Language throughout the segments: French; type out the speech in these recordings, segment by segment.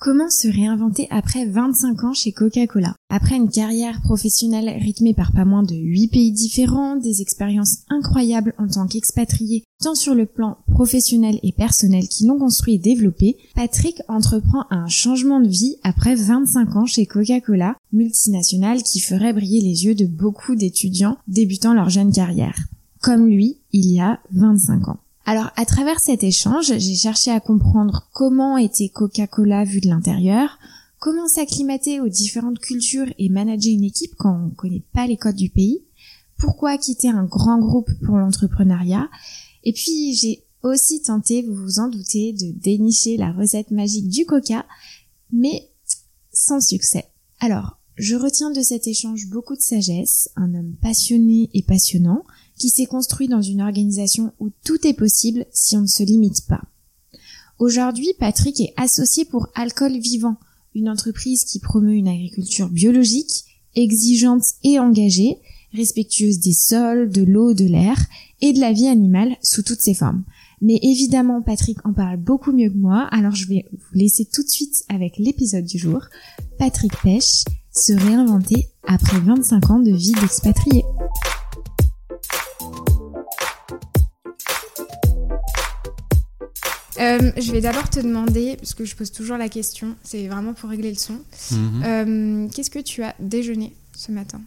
Comment se réinventer après 25 ans chez Coca-Cola? Après une carrière professionnelle rythmée par pas moins de 8 pays différents, des expériences incroyables en tant qu'expatrié, tant sur le plan professionnel et personnel qui l'ont construit et développé, Patrick entreprend un changement de vie après 25 ans chez Coca-Cola, multinationale qui ferait briller les yeux de beaucoup d'étudiants débutant leur jeune carrière. Comme lui, il y a 25 ans. Alors à travers cet échange, j'ai cherché à comprendre comment était Coca-Cola vu de l'intérieur, comment s'acclimater aux différentes cultures et manager une équipe quand on ne connaît pas les codes du pays, pourquoi quitter un grand groupe pour l'entrepreneuriat, et puis j'ai aussi tenté, vous vous en doutez, de dénicher la recette magique du coca, mais sans succès. Alors, je retiens de cet échange beaucoup de sagesse, un homme passionné et passionnant, qui s'est construit dans une organisation où tout est possible si on ne se limite pas. Aujourd'hui, Patrick est associé pour Alcool Vivant, une entreprise qui promeut une agriculture biologique, exigeante et engagée, respectueuse des sols, de l'eau, de l'air et de la vie animale sous toutes ses formes. Mais évidemment, Patrick en parle beaucoup mieux que moi, alors je vais vous laisser tout de suite avec l'épisode du jour. Patrick Pêche se réinventer après 25 ans de vie d'expatrié. Euh, je vais d'abord te demander, parce que je pose toujours la question, c'est vraiment pour régler le son. Mhm. Euh, qu'est-ce que tu as déjeuné ce matin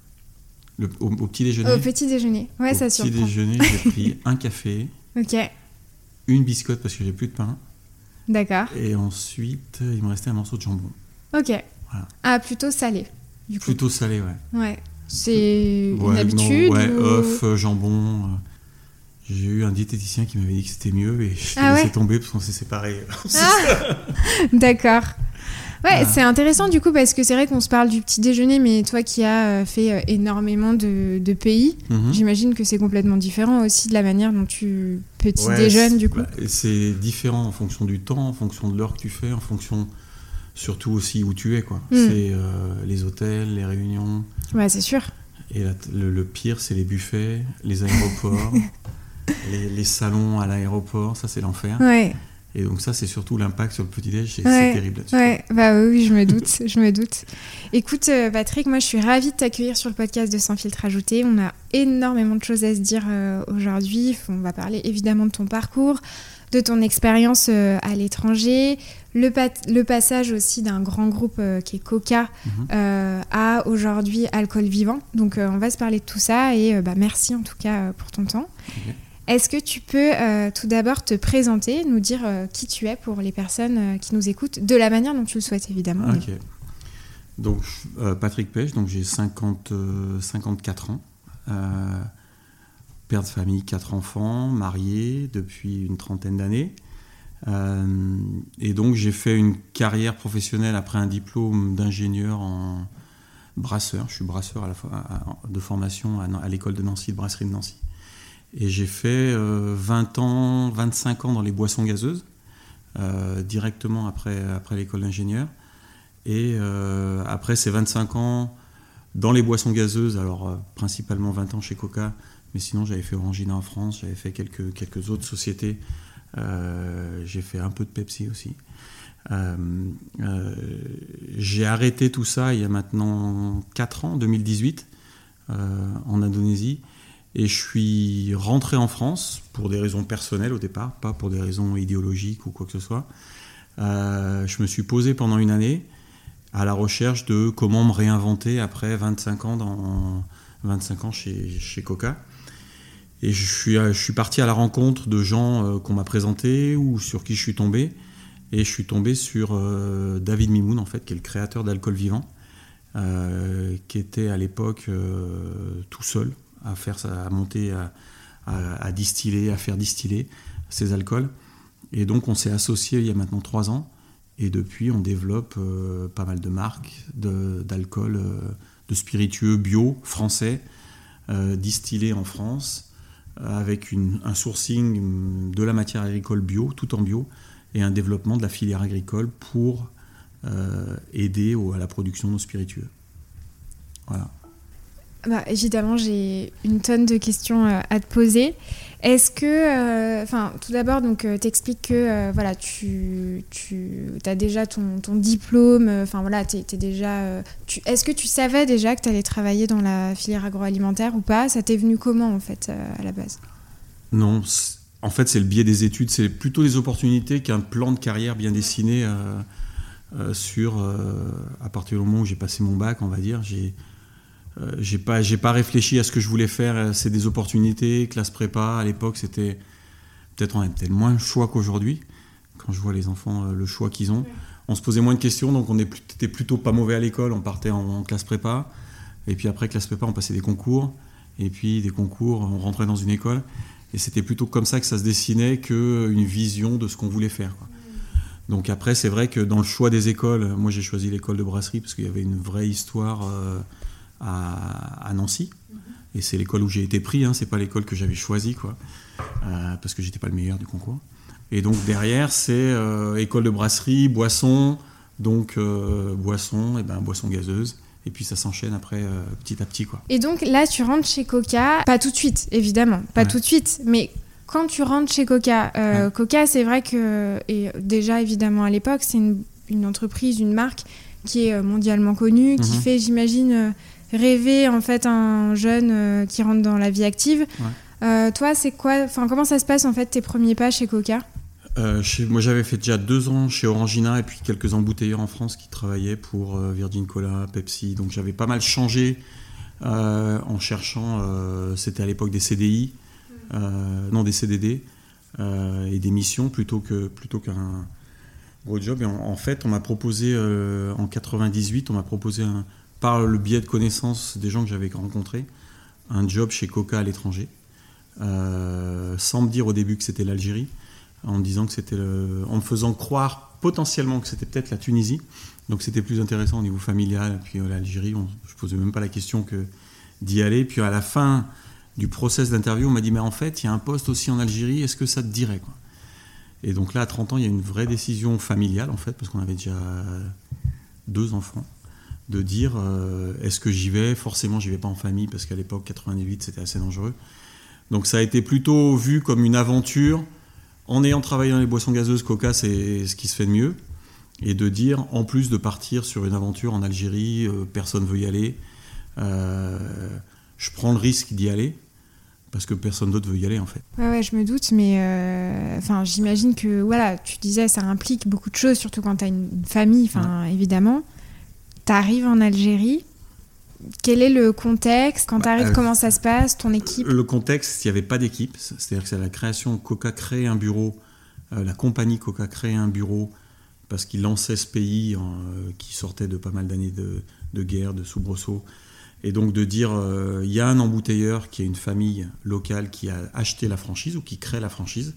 au, petit déjeuner Au petit déjeuner, ouais, ça surprend. Au petit déjeuner, j'ai pris un café. Ok. Une biscotte parce que j'ai plus de pain. D'accord. Et ensuite, il me restait un morceau de jambon. Ok. Ah, plutôt salé, du coup. Plutôt salé, ouais. Ouais. C'est une habitude Ouais, œuf, jambon. J'ai eu un diététicien qui m'avait dit que c'était mieux et je ah laissé tomber parce qu'on s'est séparés. Ah D'accord. Ouais, c'est intéressant du coup parce que c'est vrai qu'on se parle du petit déjeuner, mais toi qui as euh, fait euh, énormément de, pays, mhm. j'imagine que c'est complètement différent aussi de la manière dont tu petit déjeunes du coup. Bah, c'est différent en fonction du temps, en fonction de l'heure que tu fais, en fonction surtout aussi où tu es quoi. Hmm. C'est euh, les hôtels, les réunions. Ouais, c'est sûr. Et le, pire, c'est les buffets, les aéroports. les, salons à l'aéroport, ça c'est l'enfer. Ouais. Et donc ça, c'est surtout l'impact sur le petit-déj, c'est terrible là-dessus. Ouais, bah oui, je me doute, je me doute. Écoute, euh, Patrick, moi je suis ravie de t'accueillir sur le podcast de Sans filtre ajouté. On a énormément de choses à se dire euh, aujourd'hui. On va parler évidemment de ton parcours, de ton expérience euh, à l'étranger, le, le, passage aussi d'un grand groupe qui est Coca mhm. à aujourd'hui Alcool Vivant. Donc on va se parler de tout ça et bah, merci en tout cas pour ton temps. Est-ce que tu peux euh, tout d'abord te présenter, nous dire euh, qui tu es pour les personnes euh, qui nous écoutent, de la manière dont tu le souhaites évidemment. Donc Patrick Pêche, donc j'ai 50, 54 ans, père de famille, quatre enfants, marié depuis une trentaine d'années. et donc j'ai fait une carrière professionnelle après un diplôme d'ingénieur en brasseur. Je suis brasseur de formation à l'école de Nancy, de brasserie de Nancy. Et j'ai fait 20 euh, ans, 25 ans dans les boissons gazeuses, euh, directement après, après l'école d'ingénieur. Et euh, après ces 25 ans dans les boissons gazeuses, alors principalement 20 ans chez Coca, mais sinon j'avais fait Orangina en France, j'avais fait quelques, quelques autres sociétés. j'ai fait un peu de Pepsi aussi. j'ai arrêté tout ça il y a maintenant 4 ans, 2018, en Indonésie. Et je suis rentré en France pour des raisons personnelles au départ, pas pour des raisons idéologiques ou quoi que ce soit. Euh, je me suis posé pendant une année à la recherche de comment me réinventer après 25 ans, dans, 25 ans chez, chez Coca. Et je suis, je suis parti à la rencontre de gens euh, qu'on m'a présentés ou sur qui je suis tombé. Et je suis tombé sur euh, David Mimoun, en fait, qui est le créateur d'Alcool Vivant, qui était à l'époque tout seul à faire à monter, à, distiller, à faire distiller ces alcools. Et donc on s'est associé il y a maintenant trois ans. Et depuis, on développe euh, pas mal de marques d'alcool, euh, de, spiritueux bio français, euh, distillés en France, avec un sourcing de la matière agricole bio, tout en bio, et un développement de la filière agricole pour aider à la production de spiritueux. Voilà. Bah, Évidemment, j'ai une tonne de questions à te poser. Est-ce que, euh, enfin, tout d'abord, donc, euh, t'expliques que, euh, voilà, tu, tu as déjà ton, ton diplôme, enfin, voilà, t'es, es déjà. Tu, est-ce que tu savais déjà que tu allais travailler dans la filière agroalimentaire ou pas? Ça t'est venu comment, en fait, à la base? Non, en fait, c'est le biais des études, c'est plutôt des opportunités qu'un plan de carrière bien dessiné sur. à partir du moment où j'ai passé mon bac, on va dire, j'ai euh, j'ai pas j'ai pas réfléchi à ce que je voulais faire. Euh, c'est des opportunités, classe prépa. À l'époque, c'était peut-être on avait moins de choix qu'aujourd'hui. Quand je vois les enfants, euh, le choix qu'ils ont, on se posait moins de questions, donc on était plutôt pas mauvais à l'école. On partait en, classe prépa, et puis après classe prépa, on passait des concours, et puis des concours, on rentrait dans une école. Et c'était plutôt comme ça que ça se dessinait qu'une vision de ce qu'on voulait faire. Donc après, c'est vrai que dans le choix des écoles, moi j'ai choisi l'école de brasserie parce qu'il y avait une vraie histoire à, Nancy. Et c'est l'école où j'ai été pris, hein, c'est pas l'école que j'avais choisie, quoi, euh, parce que j'étais pas le meilleur du concours. Et donc derrière, c'est euh, école de brasserie, boisson, donc euh, boisson, et ben boisson gazeuse. Et puis ça s'enchaîne après petit à petit, quoi. Et donc là, tu rentres chez Coca, pas tout de suite, évidemment, pas tout de suite, mais quand tu rentres chez Coca, Coca, c'est vrai que, et déjà évidemment à l'époque, c'est une, une, entreprise, une marque qui est mondialement connue, qui mhm. fait, j'imagine rêver en fait un jeune euh, qui rentre dans la vie active. Euh, toi, c'est quoi Enfin, comment ça se passe en fait tes premiers pas chez Coca? Euh, moi, j'avais fait déjà deux ans chez Orangina et puis quelques embouteilleurs en France qui travaillaient pour Virgin Cola, Pepsi. Donc, j'avais pas mal changé en cherchant. C'était à l'époque des CDI, non des CDD et des missions plutôt que plutôt qu'un gros job. Et en, en fait, on m'a proposé en 98, on m'a proposé un, par le biais de connaissances des gens que j'avais rencontrés, un job chez Coca à l'étranger, euh, sans me dire au début que c'était l'Algérie, en disant que c'était en me faisant croire potentiellement que c'était peut-être la Tunisie. Donc c'était plus intéressant au niveau familial. Puis euh, l'Algérie, je posais même pas la question que d'y aller. Puis à la fin du process d'interview, on m'a dit mais en fait il y a un poste aussi en Algérie. Est-ce que ça te dirait quoi? Et donc là à 30 ans, il y a une vraie décision familiale en fait parce qu'on avait déjà deux enfants de dire euh, est-ce que j'y vais? Forcément, j'y vais pas en famille parce qu'à l'époque, 98, c'était assez dangereux. Donc ça a été plutôt vu comme une aventure. En ayant travaillé dans les boissons gazeuses, Coca, c'est ce qui se fait de mieux. Et de dire, en plus de partir sur une aventure en Algérie, euh, personne veut y aller, euh, je prends le risque d'y aller parce que personne d'autre veut y aller en fait. Ouais, ouais je me doute, mais enfin, j'imagine que voilà, tu disais ça implique beaucoup de choses, surtout quand tu as une, famille, enfin évidemment tu arrives en Algérie. Quel est le contexte Quand tu arrives, bah, euh, comment ça se passe Ton équipe? Le contexte, il n'y avait pas d'équipe. C'est-à-dire que c'est la création, Coca crée un bureau, euh, la compagnie Coca crée un bureau parce qu'il lançait ce pays euh, qui sortait de pas mal d'années de, guerre, de soubresauts. Et donc de dire, il y a un embouteilleur qui est une famille locale qui a acheté la franchise ou qui crée la franchise,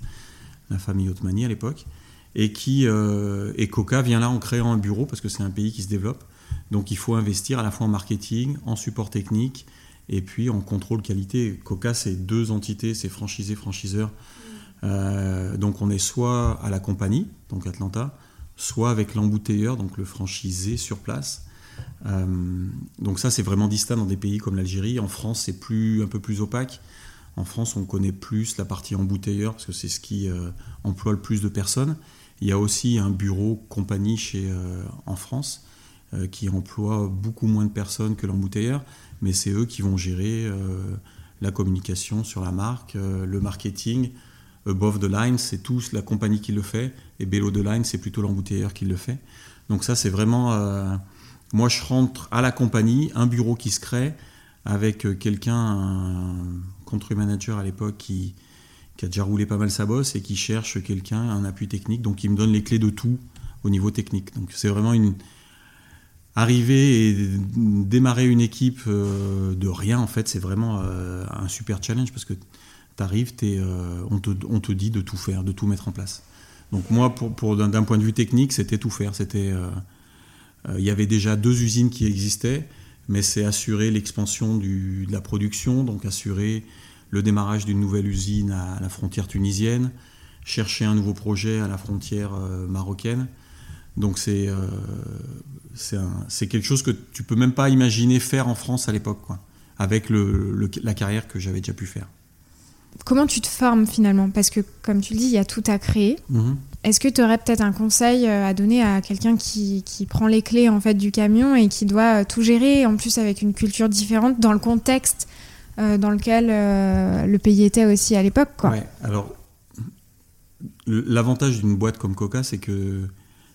la famille Otmani à l'époque, et qui et Coca vient là en créant un bureau parce que c'est un pays qui se développe donc il faut investir à la fois en marketing, en support technique et puis en contrôle qualité. Coca, c'est deux entités, c'est franchisé, franchiseur. Euh, donc on est soit à la compagnie, donc Atlanta, soit avec l'embouteilleur, donc le franchisé sur place. Euh, donc ça, c'est vraiment distinct dans des pays comme l'Algérie. En France, c'est plus, un peu plus opaque. En France, on connaît plus la partie embouteilleur parce que c'est ce qui euh, emploie le plus de personnes. Il y a aussi un bureau compagnie chez, en France qui emploient beaucoup moins de personnes que l'embouteilleur, mais c'est eux qui vont gérer euh, la communication sur la marque, euh, le marketing. Above the line, c'est tous la compagnie qui le fait, et below the line, c'est plutôt l'embouteilleur qui le fait. Donc ça, c'est vraiment... moi, je rentre à la compagnie, un bureau qui se crée, avec quelqu'un, un country manager à l'époque, qui, qui a déjà roulé pas mal sa bosse et qui cherche quelqu'un, un appui technique, donc il me donne les clés de tout au niveau technique. Donc c'est vraiment une, arriver et démarrer une équipe euh, de rien, en fait, c'est vraiment euh, un super challenge parce que tu arrives, euh, on, te, on, te, dit de tout faire, de tout mettre en place. Donc moi, pour, pour d'un point de vue technique, c'était tout faire. C'était, il y avait déjà deux usines qui existaient, mais c'est assurer l'expansion de la production, donc assurer le démarrage d'une nouvelle usine à la frontière tunisienne, chercher un nouveau projet à la frontière marocaine. Donc c'est c'est quelque chose que tu peux même pas imaginer faire en France à l'époque. avec le, la carrière que j'avais déjà pu faire. Comment tu te formes finalement? Parce que comme tu le dis, il y a tout à créer. Mhm. Est-ce que tu aurais peut-être un conseil euh, à donner à quelqu'un qui, qui, prend les clés en fait du camion et qui doit euh, tout gérer, en plus avec une culture différente, dans le contexte euh, dans lequel le pays était aussi à l'époque Ouais, alors l'avantage d'une boîte comme Coca, c'est que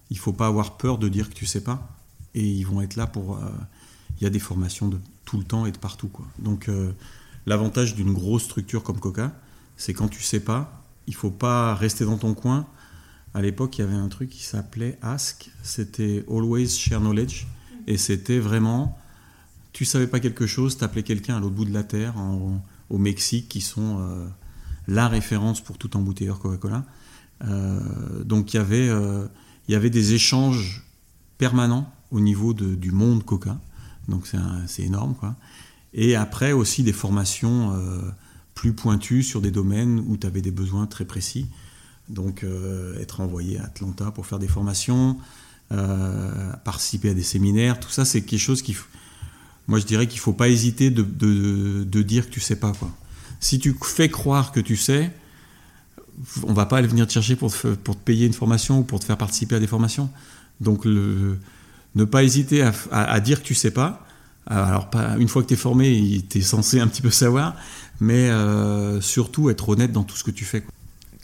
il faut pas avoir peur de dire que tu sais pas, et ils vont être là pour. Il y a des formations de tout le temps et de partout quoi. Donc l'avantage d'une grosse structure comme Coca, c'est quand tu sais pas, il faut pas rester dans ton coin à l'époque, il y avait un truc qui s'appelait Ask, c'était Always Share Knowledge, et c'était vraiment, tu savais pas quelque chose, t'appelais quelqu'un à l'autre bout de la terre, au Mexique, qui sont euh, la référence pour tout embouteilleur Coca-Cola. Euh, donc il y, avait, euh, il y avait des échanges permanents au niveau du monde Coca, donc c'est énorme. Quoi. Et après aussi des formations plus pointues sur des domaines où tu avais des besoins très précis. Donc euh, être envoyé à Atlanta pour faire des formations, euh, participer à des séminaires, tout ça c'est quelque chose qui... Moi je dirais qu'il ne faut pas hésiter de, de, dire que tu sais pas. Quoi. Si tu fais croire que tu sais, on va pas aller venir te chercher pour te, pour te payer une formation ou pour te faire participer à des formations. Donc ne pas hésiter à, dire que tu sais pas. Alors une fois que tu es formé, tu es censé un petit peu savoir, mais euh, surtout être honnête dans tout ce que tu fais.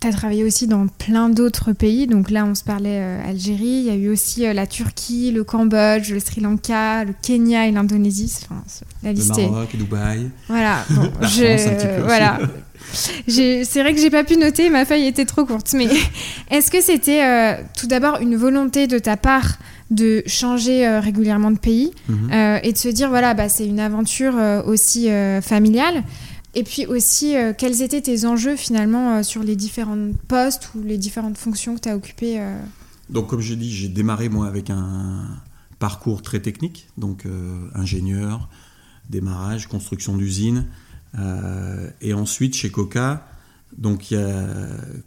Tu as travaillé aussi dans plein d'autres pays. Donc là, on se parlait euh, Algérie. Il y a eu aussi euh, la Turquie, le Cambodge, le Sri Lanka, le Kenya et l'Indonésie. Enfin, la liste le Maroc, Dubaï. Voilà. Bon, je, voilà. c'est vrai que j'ai pas pu noter, ma feuille était trop courte. Mais est-ce que c'était euh, tout d'abord une volonté de ta part de changer régulièrement de pays mhm. et de se dire voilà bah, c'est une aventure aussi familiale et puis aussi, euh, quels étaient tes enjeux finalement euh, sur les différents postes ou les différentes fonctions que tu as occupées euh Donc comme j'ai dit, j'ai démarré moi avec un parcours très technique, donc ingénieur, démarrage, construction d'usine. et ensuite chez Coca, donc y a,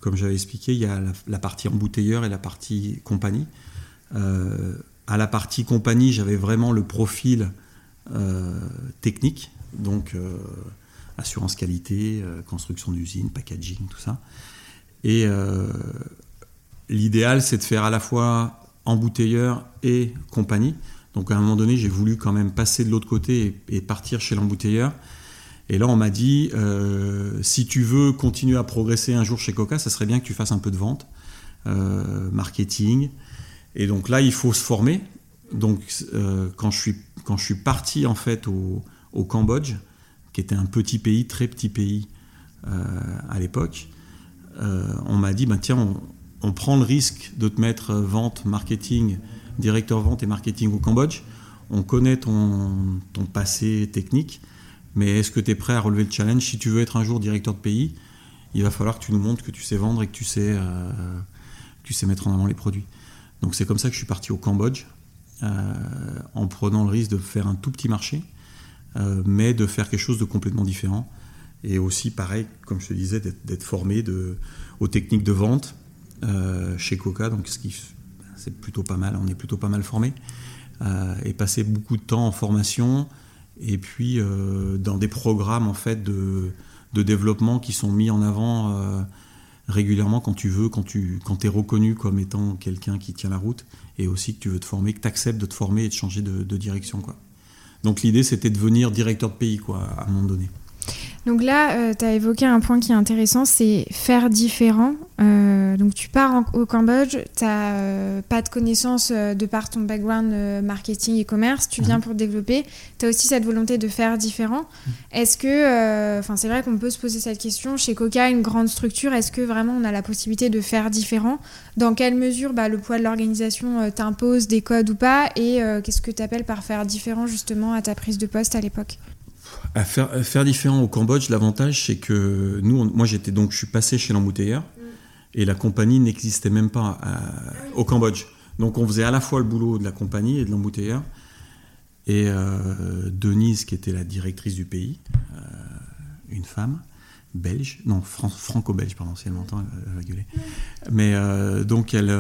comme j'avais expliqué, il y a la, partie embouteilleur et la partie compagnie. à la partie compagnie, j'avais vraiment le profil technique, donc assurance qualité, euh, construction d'usine, packaging, tout ça. Et euh, l'idéal, c'est de faire à la fois embouteilleur et compagnie. Donc à un moment donné, j'ai voulu quand même passer de l'autre côté et, partir chez l'embouteilleur. Et là, on m'a dit, euh, si tu veux continuer à progresser un jour chez Coca, ça serait bien que tu fasses un peu de vente, marketing. Et donc là, il faut se former. Donc quand, je suis, quand je suis parti en fait au Cambodge, qui était un petit pays, très petit pays euh, à l'époque, euh, on m'a dit, bah, tiens, on, prend le risque de te mettre vente, marketing, directeur vente et marketing au Cambodge. On connaît ton, ton passé technique, mais est-ce que tu es prêt à relever le challenge? Si tu veux être un jour directeur de pays, il va falloir que tu nous montres que tu sais vendre et que tu sais, euh, tu sais mettre en avant les produits. Donc c'est comme ça que je suis parti au Cambodge, en prenant le risque de faire un tout petit marché mais de faire quelque chose de complètement différent. Et aussi, pareil, comme je te disais, d'être formé aux techniques de vente euh, chez Coca, donc ce qui c'est plutôt pas mal, on est plutôt pas mal formé, euh, et passer beaucoup de temps en formation, et puis dans des programmes en fait de, de, développement qui sont mis en avant régulièrement quand tu veux, quand tu quand es reconnu comme étant quelqu'un qui tient la route, et aussi que tu veux te former, que tu acceptes de te former et de changer de, de direction. Quoi. Donc l'idée, c'était de devenir directeur de pays, quoi, à un moment donné. Donc là, euh, tu as évoqué un point qui est intéressant, c'est faire différent. Euh, donc tu pars au Cambodge, tu n'as euh, pas de connaissances de par ton background marketing et commerce, tu viens mhm. pour développer. Tu as aussi cette volonté de faire différent. Mhm. Est-ce que, enfin c'est vrai qu'on peut se poser cette question, chez Coca, une grande structure, est-ce que vraiment on a la possibilité de faire différent? Dans quelle mesure bah, le poids de l'organisation t'impose des codes ou pas? Et qu'est-ce que tu appelles par faire différent justement à ta prise de poste à l'époque? À faire, différent au Cambodge, l'avantage c'est que nous, moi j'étais donc, je suis passé chez l'embouteilleur et la compagnie n'existait même pas au Cambodge. Donc on faisait à la fois le boulot de la compagnie et de l'embouteilleur. Et euh, Denise, qui était la directrice du pays, euh, une femme belge, non franco-belge, pardon, si elle m'entend, elle, va gueuler. Mais euh, donc elle,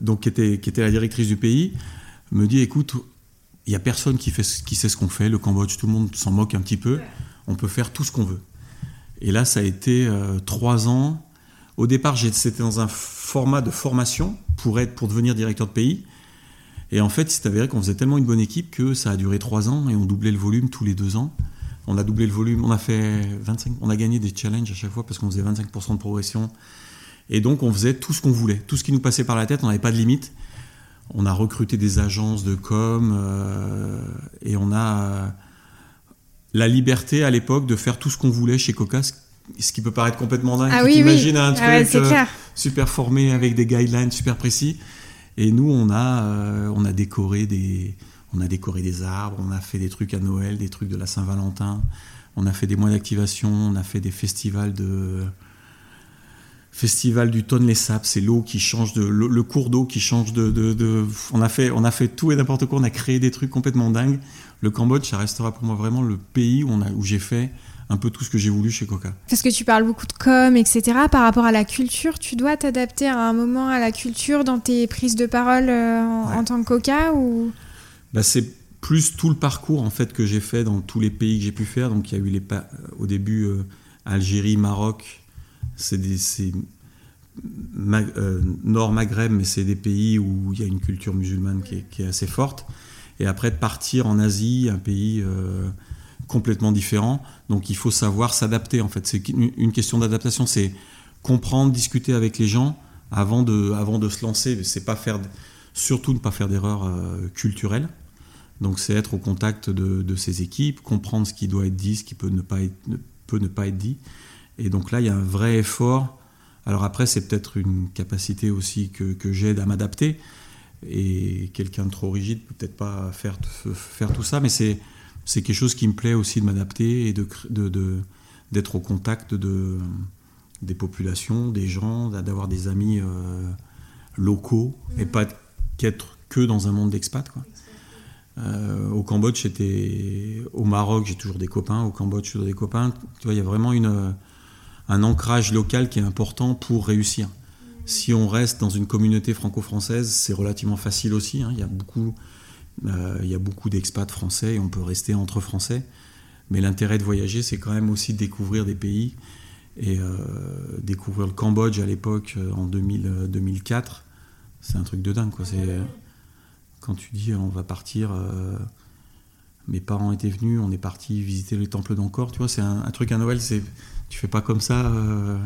donc était, qui était la directrice du pays, me dit, écoute, il y a personne qui, fait, qui sait ce qu'on fait. Le Cambodge, tout le monde s'en moque un petit peu. On peut faire tout ce qu'on veut. Et là, ça a été euh, trois ans. Au départ, c'était dans un format de formation pour, être, pour devenir directeur de pays. Et en fait, c'est avéré qu'on faisait tellement une bonne équipe que ça a duré trois ans et on doublait le volume tous les deux ans. On a doublé le volume, on a fait 25, on a gagné des challenges à chaque fois parce qu'on faisait 25% de progression. Et donc, on faisait tout ce qu'on voulait, tout ce qui nous passait par la tête, on n'avait pas de limite. On a recruté des agences de com euh, et on a euh, la liberté à l'époque de faire tout ce qu'on voulait chez Coca, ce qui peut paraître complètement dingue. Ah oui, oui. un ah truc euh, super formé avec des guidelines super précis. Et nous, on a, on a décoré des, on a décoré des arbres, on a fait des trucs à Noël, des trucs de la Saint-Valentin, on a fait des mois d'activation, on a fait des festivals de, festival du Tonle Sap, c'est l'eau qui change de le, cours d'eau qui change de, on a fait on a fait tout et n'importe quoi, on a créé des trucs complètement dingues. Le Cambodge, ça restera pour moi vraiment le pays où on a où j'ai fait un peu tout ce que j'ai voulu chez Coca. Parce que tu parles beaucoup de com, etc. Par rapport à la culture, tu dois t'adapter à un moment à la culture dans tes prises de parole euh, en, tant que Coca ou? Bah, c'est plus tout le parcours en fait que j'ai fait dans tous les pays que j'ai pu faire. Donc il y a eu les au début euh, Algérie, Maroc, c'est euh, Nord Maghreb, mais c'est des pays où il y a une culture musulmane qui est, assez forte. Et après, partir en Asie, un pays euh, complètement différent. Donc il faut savoir s'adapter, en fait. C'est une question d'adaptation, c'est comprendre, discuter avec les gens avant de, avant de se lancer. C'est pas faire, surtout ne pas faire d'erreurs euh, culturelles. Donc c'est être au contact de, de, ces équipes, comprendre ce qui doit être dit, ce qui peut ne pas être, peut ne pas être dit et donc là, il y a un vrai effort. Alors après, c'est peut-être une capacité aussi que, que j'aide à m'adapter. Et quelqu'un de trop rigide peut peut-être pas faire, faire tout ça, mais c'est, c'est quelque chose qui me plaît aussi de m'adapter et de, de, d'être au contact de, des populations, des gens, d'avoir des amis euh, locaux et pas qu'être que dans un monde d'expat. Euh, au Cambodge, j'étais au Maroc, j'ai toujours des copains. Au Cambodge, j'ai toujours des copains. Tu vois, il y a vraiment une un ancrage local qui est important pour réussir. Si on reste dans une communauté franco-française, c'est relativement facile aussi. Hein. Il y a beaucoup, euh, beaucoup d'expats français et on peut rester entre français. Mais l'intérêt de voyager, c'est quand même aussi de découvrir des pays. Et euh, découvrir le Cambodge à l'époque, euh, en 2000, 2004, c'est un truc de dingue. Quand tu dis on va partir, mes parents étaient venus, on est parti visiter les temples d'Angkor, tu vois, c'est un, un, truc à Noël, c'est tu fais pas comme ça. Euh,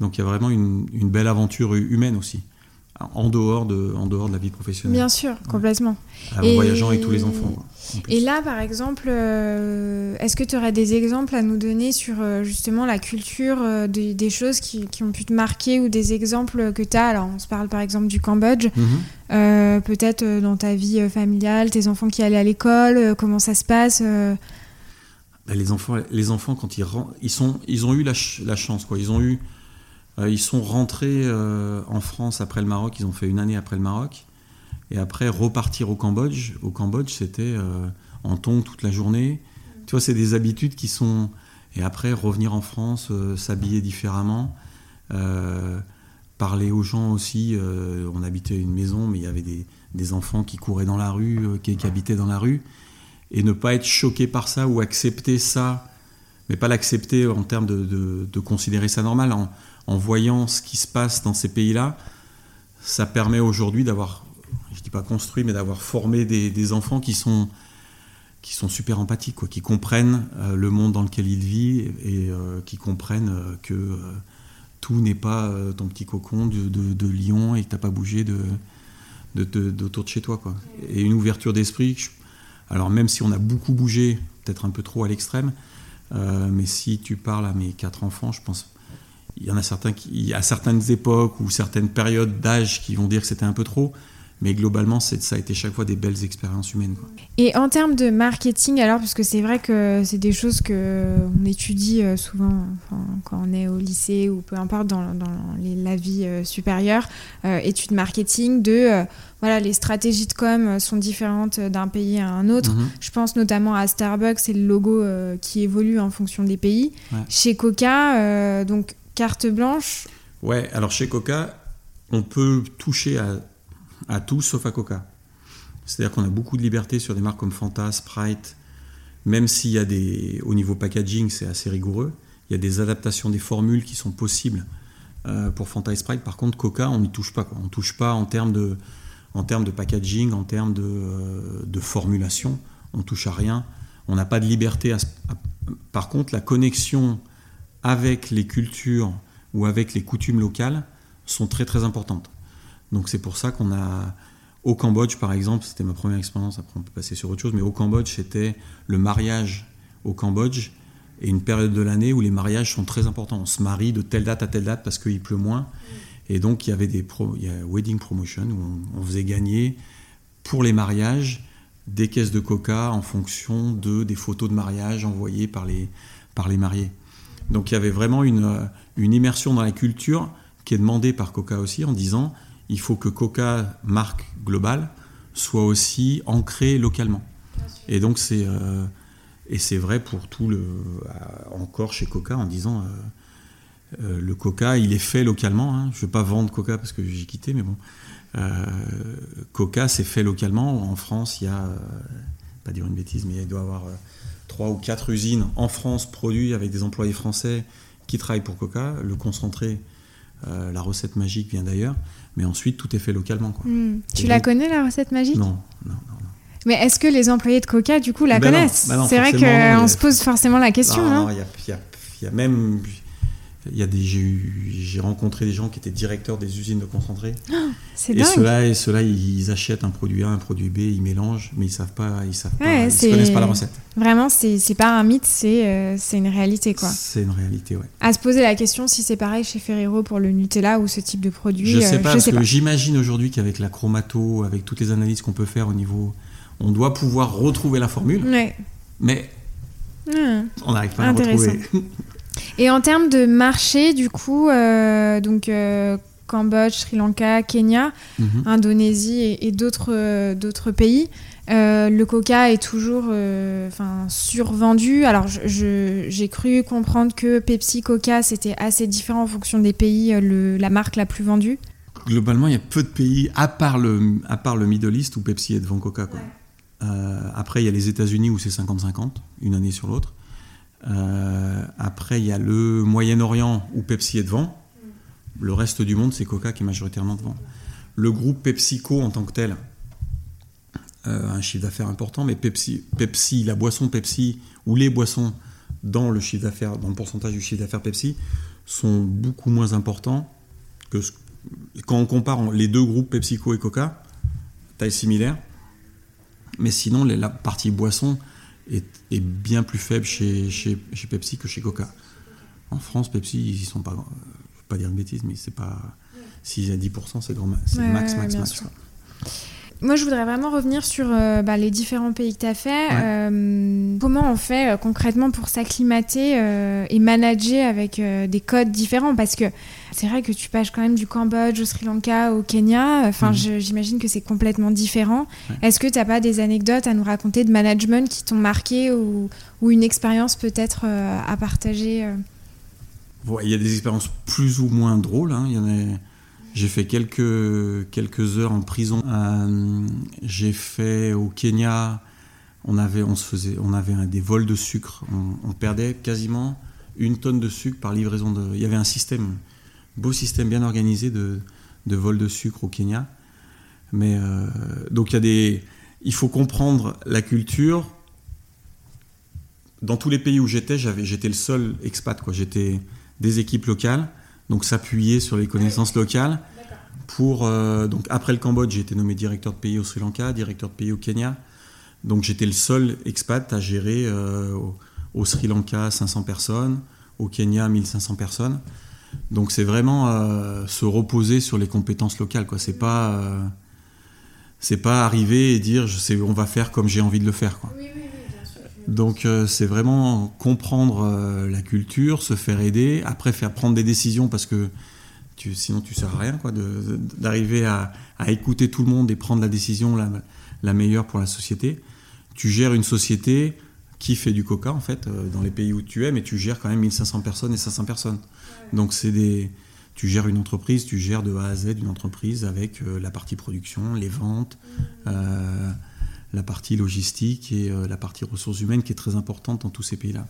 donc il y a vraiment une, belle aventure humaine aussi, en dehors de, en dehors de la vie professionnelle. Bien sûr, complètement. En voyageant avec tous les enfants. et là, par exemple, euh, est-ce que tu aurais des exemples à nous donner sur euh, justement la culture des, choses qui, ont pu te marquer ou des exemples que tu as? Alors, on se parle par exemple du Cambodge. Mhm. Peut-être dans ta vie familiale, tes enfants qui allaient à l'école, comment ça se passe les enfants, les enfants quand ils ils sont, ils ont eu la, chance quoi. Ils ont eu, euh, ils sont rentrés euh, en France après le Maroc. Ils ont fait une année après le Maroc et après repartir au Cambodge. Au Cambodge, c'était euh, en tongs toute la journée. Tu vois, c'est des habitudes qui sont et après revenir en France, s'habiller différemment. parler aux gens aussi. on habitait une maison, mais il y avait des, des enfants qui couraient dans la rue, qui, qui habitaient dans la rue et ne pas être choqué par ça ou accepter ça, mais pas l'accepter en termes de, considérer ça normal, en, voyant ce qui se passe dans ces pays-là, ça permet aujourd'hui d'avoir, je dis pas construit, mais d'avoir formé des, enfants qui sont, qui sont super empathiques, quoi, qui comprennent euh, le monde dans lequel ils vivent et euh, qui comprennent euh, que tout n'est pas ton petit cocon de, de, Lyon et que tu n'as pas bougé de, d'autour de, chez toi. Quoi. Et une ouverture d'esprit, alors même si on a beaucoup bougé, peut-être un peu trop à l'extrême, euh, mais si tu parles à mes quatre enfants, je pense il y en a certains qui, à certaines époques ou certaines périodes d'âge qui vont dire que c'était un peu trop. Mais globalement, ça a été chaque fois des belles expériences humaines. Et en termes de marketing, alors, parce que c'est vrai que c'est des choses qu'on étudie euh, souvent quand on est au lycée ou peu importe dans, la vie euh, supérieure, études marketing, de voilà, les stratégies de com sont différentes d'un pays à un autre. Mhm. Je pense notamment à Starbucks, c'est le logo euh, qui évolue en fonction des pays. Chez Coca, euh, donc carte blanche. Ouais, alors chez Coca, on peut toucher à, tout sauf à Coca. C'est-à-dire qu'on a beaucoup de liberté sur des marques comme Fanta, Sprite, même s'il y a des, au niveau packaging, c'est assez rigoureux. Il y a des adaptations des formules qui sont possibles euh, pour Fanta et Sprite. Par contre, Coca, on n'y touche pas. Quoi. On ne touche pas en termes de, en termes de packaging, en termes de, euh, de formulation. On ne touche à rien. On n'a pas de liberté. par contre, la connexion avec les cultures ou avec les coutumes locales sont très très importantes. Donc c'est pour ça qu'on a au Cambodge par exemple, c'était ma première expérience, après on peut passer sur autre chose, mais au Cambodge c'était le mariage au Cambodge et une période de l'année où les mariages sont très importants. On se marie de telle date à telle date parce qu'il pleut moins. Et donc il y avait des wedding promotion où on, faisait gagner pour les mariages des caisses de coca en fonction de des photos de mariage envoyées par les, par les mariés. Donc il y avait vraiment une immersion dans la culture qui est demandée par Coca aussi en disant il faut que Coca, marque globale, soit aussi ancrée localement. Et donc c'est euh, et c'est vrai pour tout le euh, encore chez Coca en disant euh, le Coca il est fait localement. Hein. Je ne veux pas vendre Coca parce que j'ai quitté, mais bon, Coca c'est fait localement. En France il y a pas dire une bêtise, mais il doit y avoir trois ou quatre usines en France produites avec des employés français qui travaillent pour Coca. Le concentré, la recette magique vient d'ailleurs. Mais ensuite, tout est fait localement. Quoi. Hmm. Tu la connais, la recette magique? Non, non, non, Mais est-ce que les employés de Coca, du coup, la ben connaissent? ben C'est vrai qu'on se pose forcément la question. Non, il y, y, a même il y a des, j'ai rencontré des gens qui étaient directeurs des usines de concentré. Oh, c'est et ceux-là, et ceux ils achètent un produit A, un produit B, ils mélangent, mais ils savent pas, ils savent pas, ils connaissent pas la recette. Vraiment, c'est, c'est pas un mythe, c'est, euh, c'est une réalité quoi. C'est une réalité, ouais. À se poser la question si c'est pareil chez Ferrero pour le Nutella ou ce type de produit. Je sais euh, pas, parce que j'imagine aujourd'hui qu'avec la chromato, avec toutes les analyses qu'on peut faire au niveau, on doit pouvoir retrouver la formule. Ouais. Mais on n'arrive pas à la retrouver. Et en termes de marché, du coup, euh, donc euh, Cambodge, Sri Lanka, Kenya, mhm. Indonésie et, d'autres euh, d'autres pays, le coca est toujours enfin survendu. Alors j'ai cru comprendre que Pepsi Coca c'était assez différent en fonction des pays, le, la marque la plus vendue. Globalement, il y a peu de pays, à part le, à part le Middle East où Pepsi est devant Coca. Quoi. après, il y a les États-Unis où c'est 50-50, une année sur l'autre. Euh, après, il y a le Moyen-Orient où Pepsi est devant. Le reste du monde, c'est Coca qui est majoritairement devant. Le groupe PepsiCo en tant que tel euh, un chiffre d'affaires important, mais Pepsi, la boisson Pepsi ou les boissons dans le chiffre d'affaires, dans le pourcentage du chiffre d'affaires Pepsi, sont beaucoup moins importants que quand on compare les deux groupes PepsiCo et Coca, taille similaire. Mais sinon, la partie boisson, est, bien plus faible chez, chez, chez, Pepsi que chez Coca. En France, Pepsi, ils sont pas. Je ne veux pas dire une bêtise, mais c'est pas. S'ils à 10%, c'est grand c'est max, max, max. Moi, je voudrais vraiment revenir sur euh, bah, les différents pays que tu as fait. Euh, comment on fait euh, concrètement pour s'acclimater et manager avec des codes différents? Parce que c'est vrai que tu passes quand même du Cambodge au Sri Lanka, au Kenya. Enfin, mhm. j'imagine que c'est complètement différent. Est-ce que tu n'as pas des anecdotes à nous raconter de management qui t'ont marqué ou, ou une expérience peut-être à partager Il y a des expériences plus ou moins drôles. Hein. Il y en a j'ai fait quelques, quelques heures en prison. Euh, j'ai fait au Kenya, on avait, on se faisait, on avait des vols de sucre. On, perdait quasiment une tonne de sucre par livraison. De, il y avait un système, beau système bien organisé de, de vol de sucre au Kenya. Mais euh, donc il y a des, il faut comprendre la culture. Dans tous les pays où j'étais, j'étais le seul expat. J'étais des équipes locales donc s'appuyer sur les connaissances locales. Pour, euh, donc après le Cambodge, j'ai été nommé directeur de pays au Sri Lanka, directeur de pays au Kenya. Donc j'étais le seul expat à gérer euh, au, Sri Lanka 500 personnes, au Kenya 1500 personnes. Donc c'est vraiment euh, se reposer sur les compétences locales. Quoi. C'est pas c'est pas arriver et dire je sais on va faire comme j'ai envie de le faire. Quoi. Donc euh, c'est vraiment comprendre euh, la culture, se faire aider, après faire prendre des décisions parce que tu, sinon tu sers à rien quoi, d'arriver à, écouter tout le monde et prendre la décision la, meilleure pour la société. Tu gères une société qui fait du coca en fait euh, dans les pays où tu es, mais tu gères quand même 1500 personnes et 500 personnes. Donc c'est des tu gères une entreprise, tu gères de A à Z une entreprise avec la partie production, les ventes, euh, la partie logistique et euh, la partie ressources humaines qui est très importante dans tous ces pays-là.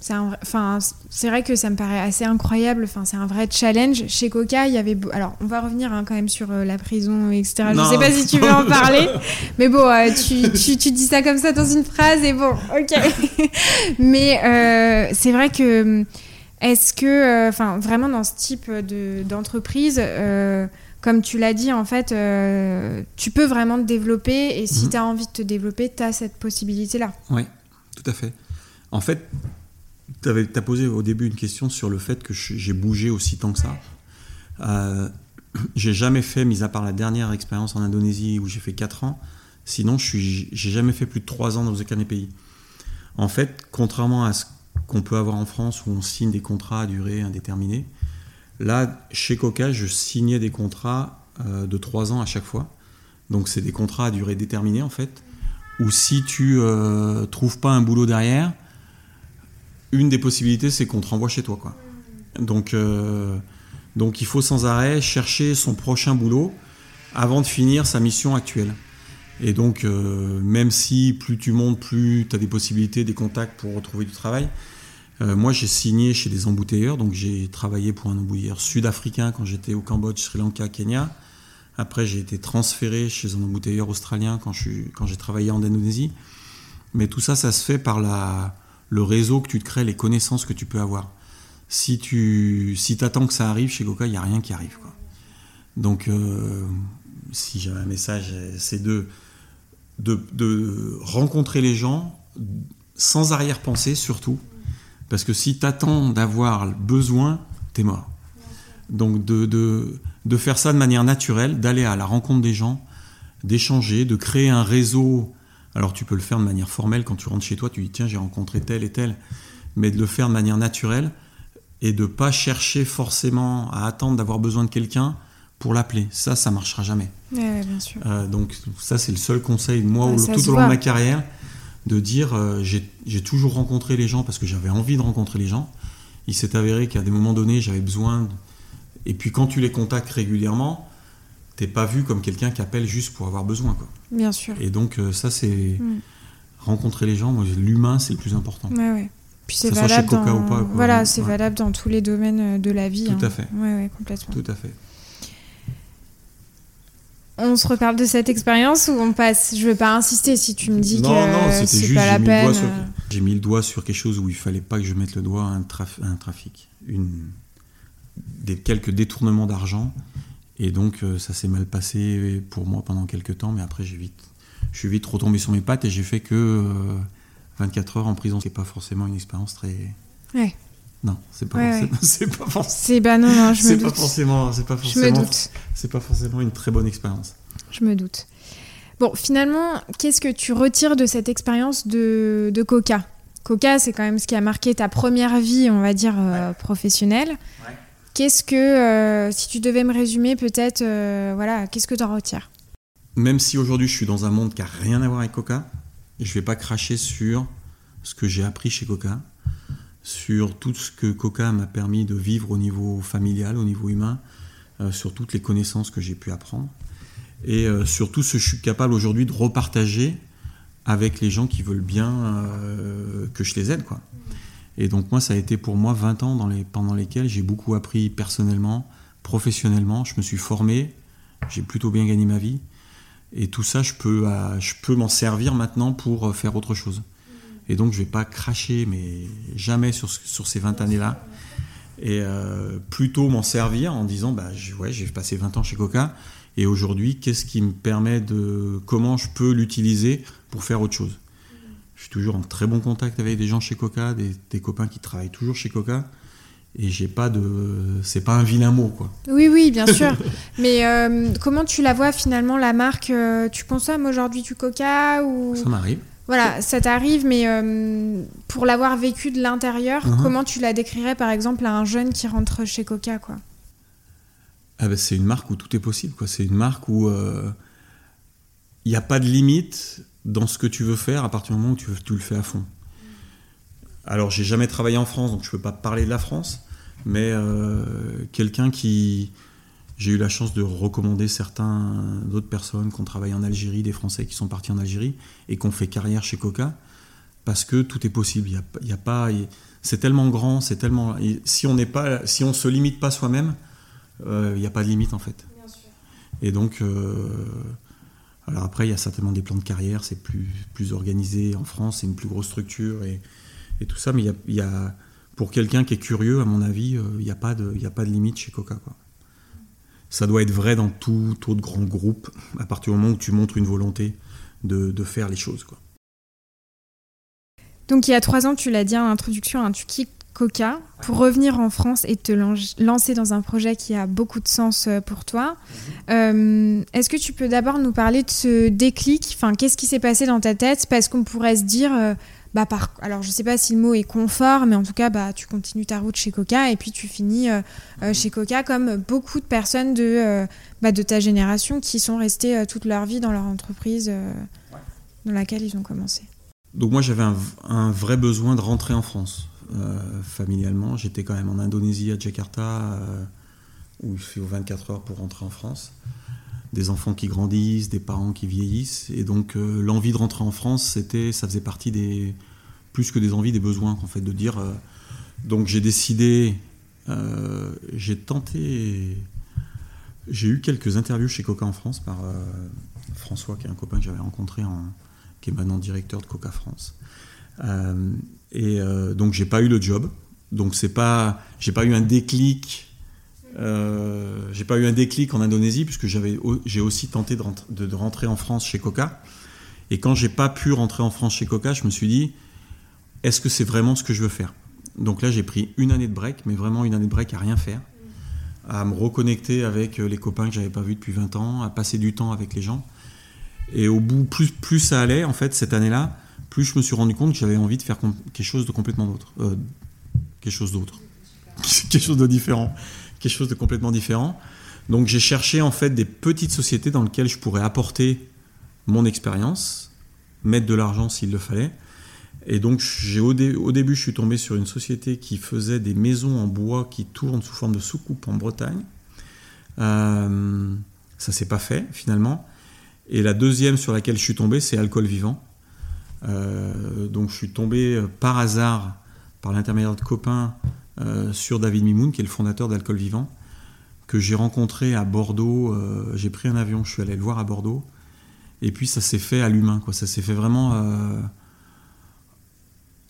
C'est enfin, c'est vrai que ça me paraît assez incroyable. Enfin, c'est un vrai challenge. Chez Coca, il y avait. Alors, on va revenir hein, quand même sur la prison, etc. Je ne sais pas si tu veux en parler, mais bon, tu, tu, tu, dis ça comme ça dans une phrase et bon, ok. mais c'est vrai que est-ce que, euh, enfin, vraiment dans ce type d'entreprise, euh, comme tu l'as dit, en fait, euh, tu peux vraiment te développer et si mhm. tu as envie de te développer, tu as cette possibilité-là. Oui, tout à fait. En fait, tu as posé au début une question sur le fait que j'ai bougé aussi tant que ça. Euh, j'ai jamais fait, mis à part la dernière expérience en Indonésie où j'ai fait 4 ans, sinon je j'ai jamais fait plus de 3 ans dans aucun pays. En fait, contrairement à ce qu'on peut avoir en France où on signe des contrats à durée indéterminée. Là, chez Coca, je signais des contrats euh, de 3 ans à chaque fois. Donc c'est des contrats à durée déterminée en fait. Ou si tu euh, trouves pas un boulot derrière, une des possibilités c'est qu'on te renvoie chez toi. Quoi. Donc, euh, donc il faut sans arrêt chercher son prochain boulot avant de finir sa mission actuelle. Et donc, même si plus tu montes, plus tu as des possibilités, des contacts pour retrouver du travail, euh, moi, j'ai signé chez des embouteilleurs, donc j'ai travaillé pour un embouteilleur sud-africain quand j'étais au Cambodge, Sri Lanka, Kenya. Après, j'ai été transféré chez un embouteilleur australien quand, j'ai travaillé en Indonésie. Mais tout ça, ça se fait par le réseau que tu te crées, les connaissances que tu peux avoir. Si tu si attends que ça arrive chez Coca, il n'y a rien qui arrive. Donc, euh, si j'ai un message, c'est de rencontrer les gens sans arrière-pensée surtout parce que si tu attends d'avoir besoin, t'es mort. Donc de, de, de, faire ça de manière naturelle, d'aller à la rencontre des gens, d'échanger, de créer un réseau. Alors tu peux le faire de manière formelle quand tu rentres chez toi, tu dis tiens j'ai rencontré tel et tel, mais de le faire de manière naturelle et de pas chercher forcément à attendre d'avoir besoin de quelqu'un pour l'appeler. Ça, ça marchera jamais. Ouais, bien sûr. Euh, donc ça c'est le seul conseil moi tout au long de ma carrière de dire euh, j'ai toujours rencontré les gens parce que j'avais envie de rencontrer les gens. Il s'est avéré qu'à des moments donnés, j'avais besoin. Et puis quand tu les contactes régulièrement, t'es pas vu comme quelqu'un qui appelle juste pour avoir besoin. Quoi. Bien sûr. Et donc euh, ça, c'est mm. rencontrer les gens. L'humain, c'est le plus important. Ouais, ouais. Puis c'est valable. Dans... Ou pas, Voilà, c'est valable dans tous les domaines euh, de la vie. Tout à hein. fait. Ouais, ouais, complètement. Tout à fait on se reparle de cette expérience ou on passe Je veux pas insister si tu me dis que c'est pas la peine. J'ai mis le doigt sur quelque chose où il fallait pas que je mette le doigt à un, trafic, une, des quelques détournements d'argent. Et donc euh, ça s'est mal passé pour moi pendant quelques temps, mais après j'ai vite, je suis vite retombé sur mes pattes et j'ai fait que 24 euh, heures en prison. C'est pas forcément une expérience très. Ouais. Non, c'est pas, c'est pas forcément. C'est bah non, non, je me doute. Pas forcément, c'est pas forcément. C'est pas forcément une très bonne expérience. Je me doute. Bon, finalement, qu'est-ce que tu retires de cette expérience de, de, Coca? Coca, c'est quand même ce qui a marqué ta première vie, on va dire, euh, professionnelle. Qu'est-ce que, euh, si tu devais me résumer, peut-être, euh, voilà, qu'est-ce que tu en retires? Même si aujourd'hui je suis dans un monde qui n'a rien à voir avec Coca, je vais pas cracher sur ce que j'ai appris chez Coca sur tout ce que Coca m'a permis de vivre au niveau familial, au niveau humain, euh, sur toutes les connaissances que j'ai pu apprendre, et euh, sur tout ce que je suis capable aujourd'hui de repartager avec les gens qui veulent bien euh, que je les aide. Quoi. Et donc moi, ça a été pour moi 20 ans dans les, pendant lesquels j'ai beaucoup appris personnellement, professionnellement, je me suis formé, j'ai plutôt bien gagné ma vie, et tout ça, je peux, je peux m'en servir maintenant pour faire autre chose. Et donc, je vais pas cracher, mais jamais sur, sur ces 20 années-là. Et euh, plutôt m'en servir en disant, bah, ouais, j'ai passé 20 ans chez Coca. Et aujourd'hui, qu'est-ce qui me permet de. Comment je peux l'utiliser pour faire autre chose? Je suis toujours en très bon contact avec des gens chez Coca, des, copains qui travaillent toujours chez Coca et j'ai pas de c'est pas un vilain mot quoi oui oui bien sûr mais euh, comment tu la vois finalement la marque euh, tu consommes aujourd'hui du coca ou ça m'arrive voilà, ça t'arrive, mais euh, pour l'avoir vécu de l'intérieur, uh-huh. comment tu la décrirais par exemple à un jeune qui rentre chez Coca quoi? Ah ben, C'est une marque où tout est possible. quoi. C'est une marque où il euh, n'y a pas de limite dans ce que tu veux faire à partir du moment où tu, tu le fais à fond. Alors, j'ai jamais travaillé en France, donc je ne peux pas parler de la France, mais quelqu'un qui j'ai eu la chance de recommander certains d'autres personnes qui ont travaillé en Algérie, des Français qui sont partis en Algérie et qui ont fait carrière chez Coca, parce que tout est possible. Il y a, pas, c'est tellement grand, c'est tellement. Si on n'est pas, si on se limite pas soi-même, euh, il n'y a pas de limite en fait. Et donc, euh, alors après, il y a certainement des plans de carrière, c'est plus, plus organisé en France, c'est une plus grosse structure et, et tout ça, mais il y a, pour quelqu'un qui est curieux, à mon avis, euh, il n'y a, pas de, a pas de limite chez Coca. Quoi. Ça doit être vrai dans tout autre grand groupe, à partir du moment où tu montres une volonté de, de faire les choses. Quoi. Donc il y a trois ans, tu l'as dit en introduction, hein, tu quittes Coca pour revenir en France et te lancer dans un projet qui a beaucoup de sens euh, pour toi. Mhm. Euh, est-ce que tu peux d'abord nous parler de ce déclic? Enfin, qu'est-ce qui s'est passé dans ta tête? Parce qu'on pourrait se dire, euh, bah, par, alors je sais pas si le mot est confort, mais en tout cas, bah, tu continues ta route chez Coca et puis tu finis euh, euh, chez Coca comme beaucoup de personnes de, euh, bah, de ta génération qui sont restées toute leur vie dans leur entreprise dans laquelle ils ont commencé. Donc moi j'avais un, vrai besoin de rentrer en France familialement. J'étais quand même en Indonésie à Jakarta où il fait 24 heures pour rentrer en France. Des enfants qui grandissent, des parents qui vieillissent. Et donc l'envie de rentrer en France, c'était, ça faisait partie des, plus que des envies, des besoins, en fait, de dire. Euh, donc j'ai décidé, euh, j'ai tenté, j'ai eu quelques interviews chez Coca en France par euh, François, qui est un copain que j'avais rencontré, en, qui est maintenant directeur de Coca France. et donc j'ai pas eu le job. Donc c'est pas, j'ai pas eu un déclic. J'ai pas eu un déclic en Indonésie puisque j'avais, j'ai aussi tenté de, rentrer en France chez Coca. Et quand j'ai pas pu rentrer en France chez Coca, je me suis dit, est-ce que c'est vraiment ce que je veux faire? Donc là, j'ai pris une année de break, mais vraiment une année de break à rien faire, à me reconnecter avec euh, les copains que j'avais pas vus depuis 20 ans, à passer du temps avec les gens. Et au bout, plus, plus ça allait, en fait, cette année-là, plus je me suis rendu compte que j'avais envie de faire quelque chose de complètement d'autre. Euh, quelque chose d'autre. quelque chose de différent. Quelque chose de complètement différent. Donc j'ai cherché en fait des petites sociétés dans lesquelles je pourrais apporter mon expérience, mettre de l'argent s'il le fallait, et donc, au, au, début, je suis tombé sur une société qui faisait des maisons en bois qui tournent sous forme de soucoupe en Bretagne. Euh, ça s'est pas fait finalement. Et la deuxième sur laquelle je suis tombé, c'est Alcool Vivant. Euh, donc, je suis tombé euh, par hasard, par l'intermédiaire de copains, sur David Mimoun, qui est le fondateur d'Alcool Vivant, que j'ai rencontré à Bordeaux. j'ai pris un avion, je suis allé le voir à Bordeaux. Et puis, ça s'est fait à l'humain, quoi. Ça s'est fait vraiment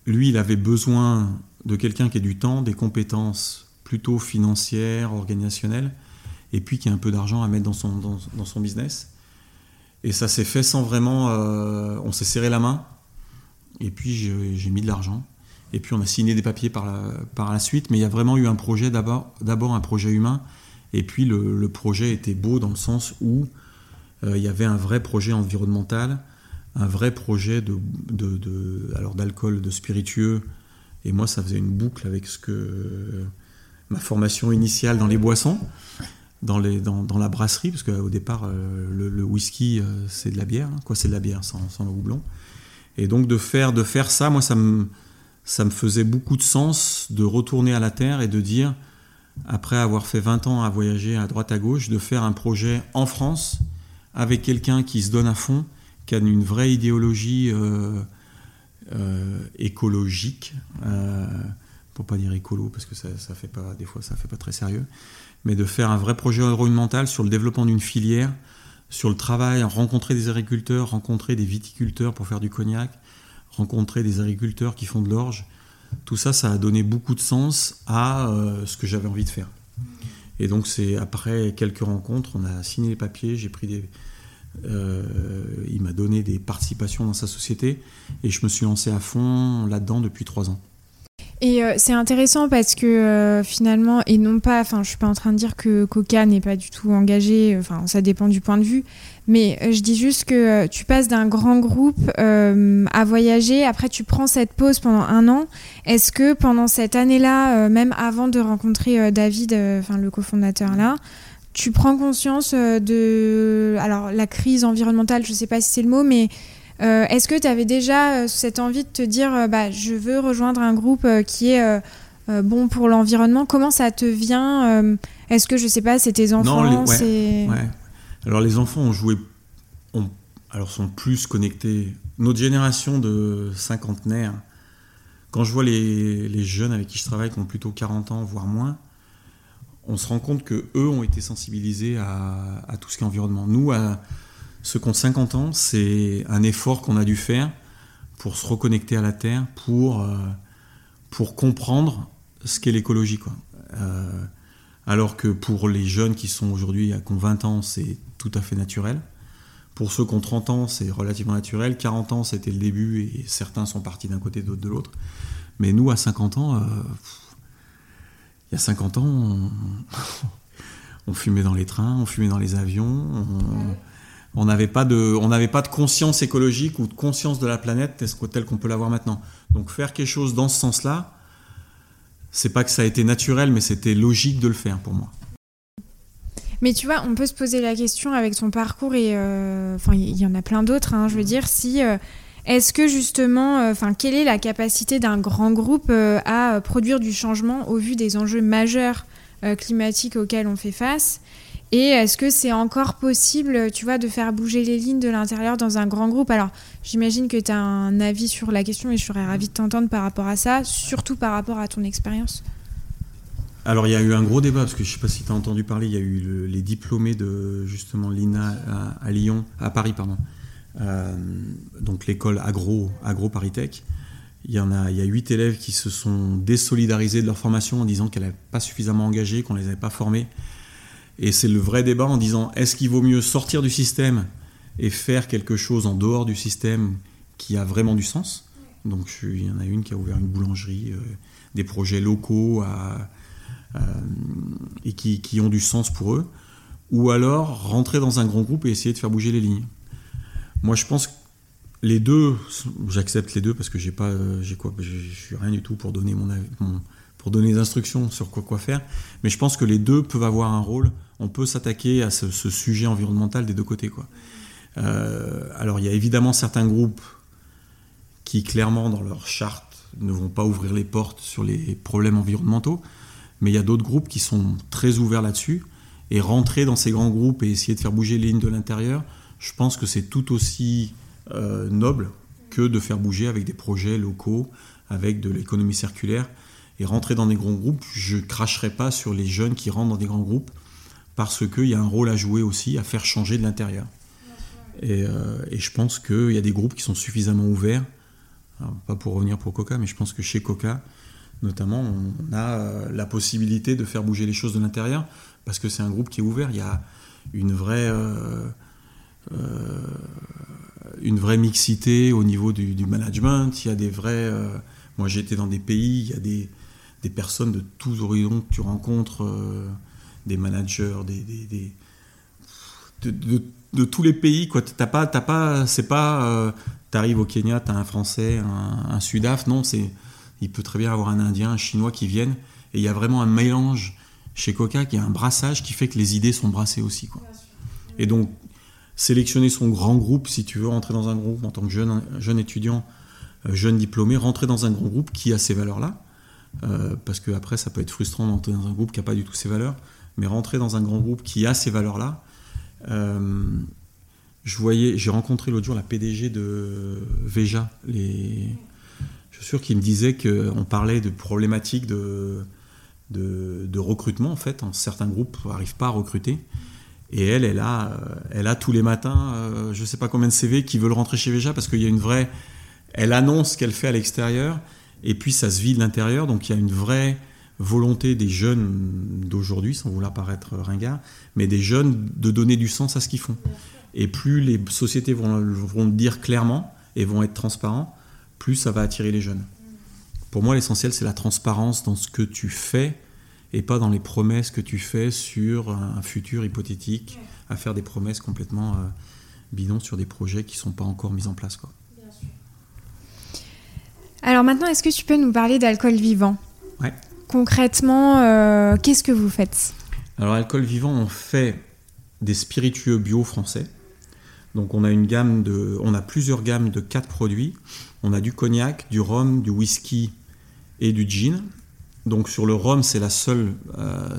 lui, il avait besoin de quelqu'un qui ait du temps, des compétences plutôt financières, organisationnelles, et puis qui ait un peu d'argent à mettre dans son, dans, son business. Et ça s'est fait sans vraiment... Euh, on s'est serré la main, et puis j'ai mis de l'argent. Et puis on a signé des papiers par la, par la suite, mais il y a vraiment eu un projet d'abord, un projet humain, et puis le, projet était beau dans le sens où euh, il y avait un vrai projet environnemental, un vrai projet de, de, alors d'alcool, de spiritueux. Et moi, ça faisait une boucle avec ce que ma formation initiale dans les boissons, dans, les, dans, dans la brasserie, parce qu'au départ, euh, le, whisky, euh, c'est de la bière. Hein. Quoi, c'est de la bière sans, sans, le houblon. Et donc de faire, de faire ça, moi, ça me, ça me faisait beaucoup de sens de retourner à la terre et de dire, après avoir fait 20 ans à voyager à droite à gauche, de faire un projet en France avec quelqu'un qui se donne à fond qui a une vraie idéologie euh, euh, écologique, euh, pour pas dire écolo parce que ça, ça, fait pas des fois ça fait pas très sérieux, mais de faire un vrai projet environnemental sur le développement d'une filière, sur le travail, rencontrer des agriculteurs, rencontrer des viticulteurs pour faire du cognac, rencontrer des agriculteurs qui font de l'orge. Tout ça, ça a donné beaucoup de sens à ce que j'avais envie de faire. Et donc c'est après quelques rencontres, on a signé les papiers, j'ai pris des, euh, il m'a donné des participations dans sa société et je me suis lancé à fond là-dedans depuis trois ans. Et euh, c'est intéressant parce que euh, finalement, et non pas, enfin, je suis pas en train de dire que Coca n'est pas du tout engagé, enfin, ça dépend du point de vue, mais je dis juste que tu passes d'un grand groupe à voyager, après tu prends cette pause pendant un an. Est-ce que pendant cette année-là, même avant de rencontrer David, enfin, le cofondateur là, tu prends conscience euh, de alors la crise environnementale, je sais pas si c'est le mot, mais euh, est-ce que tu avais déjà euh, cette envie de te dire bah, je veux rejoindre un groupe qui est bon pour l'environnement? Comment ça te vient Est-ce que je sais pas, c'est tes enfants non, les, Alors les enfants ont joué, ont, alors sont plus connectés. Notre génération de cinquantenaires, quand je vois les, les, jeunes avec qui je travaille qui ont plutôt 40 ans, voire moins, on se rend compte que eux ont été sensibilisés à, à tout ce qui est environnement. Nous, à ceux qui ont 50 ans, c'est un effort qu'on a dû faire pour se reconnecter à la Terre, pour, euh, comprendre ce qu'est l'écologie. Euh, alors que pour les jeunes qui sont aujourd'hui à 20 ans, c'est tout à fait naturel. Pour ceux qui ont 30 ans, c'est relativement naturel. 40 ans, c'était le début et certains sont partis d'un côté, d'autres de l'autre. Mais nous, à 50 ans, euh, il y a 50 ans, on, fumait dans les trains, on fumait dans les avions, on n'avait pas, de, pas de conscience écologique ou de conscience de la planète telle qu'on peut l'avoir maintenant. Donc faire quelque chose dans ce sens-là, c'est pas que ça a été naturel, mais c'était logique de le faire pour moi. Mais tu vois, on peut se poser la question avec son parcours et euh, enfin il y en a plein d'autres. Hein, je veux dire, si euh, est-ce que justement, euh, enfin quelle est la capacité d'un grand groupe à produire du changement au vu des enjeux majeurs climatiques auxquels on fait face? Et est-ce que c'est encore possible, tu vois, de faire bouger les lignes de l'intérieur dans un grand groupe? Alors, j'imagine que tu as un avis sur la question et je serais ravie de t'entendre par rapport à ça, surtout par rapport à ton expérience. Alors, il y a eu un gros débat, parce que je ne sais pas si tu as entendu parler, il y a eu les diplômés de justement l'INA à, Lyon, à Paris, pardon. Euh, donc l'école agro, agro Paritech. Il y en a, il y a huit élèves qui se sont désolidarisés de leur formation en disant qu'elle n'avait pas suffisamment engagé, qu'on ne les avait pas formés et c'est le vrai débat en disant est-ce qu'il vaut mieux sortir du système et faire quelque chose en dehors du système qui a vraiment du sens? Donc il y en a une qui a ouvert une boulangerie, euh, des projets locaux euh, et qui, ont du sens pour eux. Ou alors rentrer dans un grand groupe et essayer de faire bouger les lignes. Moi je pense que les deux, j'accepte les deux parce que j'ai pas, j'ai quoi, je suis rien du tout pour donner mon, mon, donner des instructions sur quoi quoi faire. Mais je pense que les deux peuvent avoir un rôle on peut s'attaquer à ce, sujet environnemental des deux côtés. Euh, alors il y a évidemment certains groupes qui clairement dans leur charte ne vont pas ouvrir les portes sur les problèmes environnementaux, mais il y a d'autres groupes qui sont très ouverts là-dessus, et rentrer dans ces grands groupes et essayer de faire bouger les lignes de l'intérieur, je pense que c'est tout aussi euh, noble que de faire bouger avec des projets locaux, avec de l'économie circulaire. Et rentrer dans des grands groupes, je cracherai pas sur les jeunes qui rentrent dans des grands groupes parce qu'il y a un rôle à jouer aussi, à faire changer de l'intérieur. Euh, et, je pense qu'il y a des groupes qui sont suffisamment ouverts, pas pour revenir pour Coca, mais je pense que chez Coca, notamment, on a euh, la possibilité de faire bouger les choses de l'intérieur, parce que c'est un groupe qui est ouvert. Il y a une vraie, euh, une vraie mixité au niveau du, management, il y a des vrais... moi été dans des pays, il y a des, des personnes de tous horizons que tu rencontres des managers, des, de, tous les pays. Quoi. T'as pas, t'as pas, c'est pas, euh, t'arrives au Kenya, t'as un Français, un, Sudaf, non, c'est, il peut très bien avoir un Indien, un Chinois qui viennent, et il y a vraiment un mélange chez Coca qui a un brassage qui fait que les idées sont brassées aussi. Quoi. Et donc, sélectionner son grand groupe, si tu veux rentrer dans un groupe en tant que jeune, jeune étudiant, euh, jeune diplômé, rentrer dans un grand groupe qui a ces valeurs-là, euh, parce que après ça peut être frustrant d'entrer dans un groupe qui n'a pas du tout ces valeurs mais rentrer dans un grand groupe qui a ces valeurs-là. Euh, j'ai rencontré l'autre jour la PDG de Veja. Les, je suis sûr qu'il me disait qu'on parlait de problématiques de, recrutement en fait. En certains groupes n'arrivent pas à recruter. Et elle, elle a, elle a tous les matins, euh, je ne sais pas combien de CV qui veulent rentrer chez Veja parce qu'il y a une vraie. Elle annonce ce qu'elle fait à l'extérieur et puis ça se vit de l'intérieur. Donc il y a une vraie volonté des jeunes d'aujourd'hui, sans vouloir paraître ringard, mais des jeunes de donner du sens à ce qu'ils font. Et plus les sociétés vont, le dire clairement et vont être transparents, plus ça va attirer les jeunes. Pour moi, l'essentiel, c'est la transparence dans ce que tu fais et pas dans les promesses que tu fais sur un futur hypothétique, à faire des promesses complètement euh, bidons sur des projets qui ne sont pas encore mis en place. Quoi. Alors maintenant, est-ce que tu peux nous parler d'alcool vivant Ouais. Concrètement, euh, qu'est-ce que vous faites Alors, alcool vivant, on fait des spiritueux bio français. Donc, on a une gamme de, on a plusieurs gammes de quatre produits. On a du cognac, du rhum, du whisky et du gin. Donc sur le rhum, c'est la seule,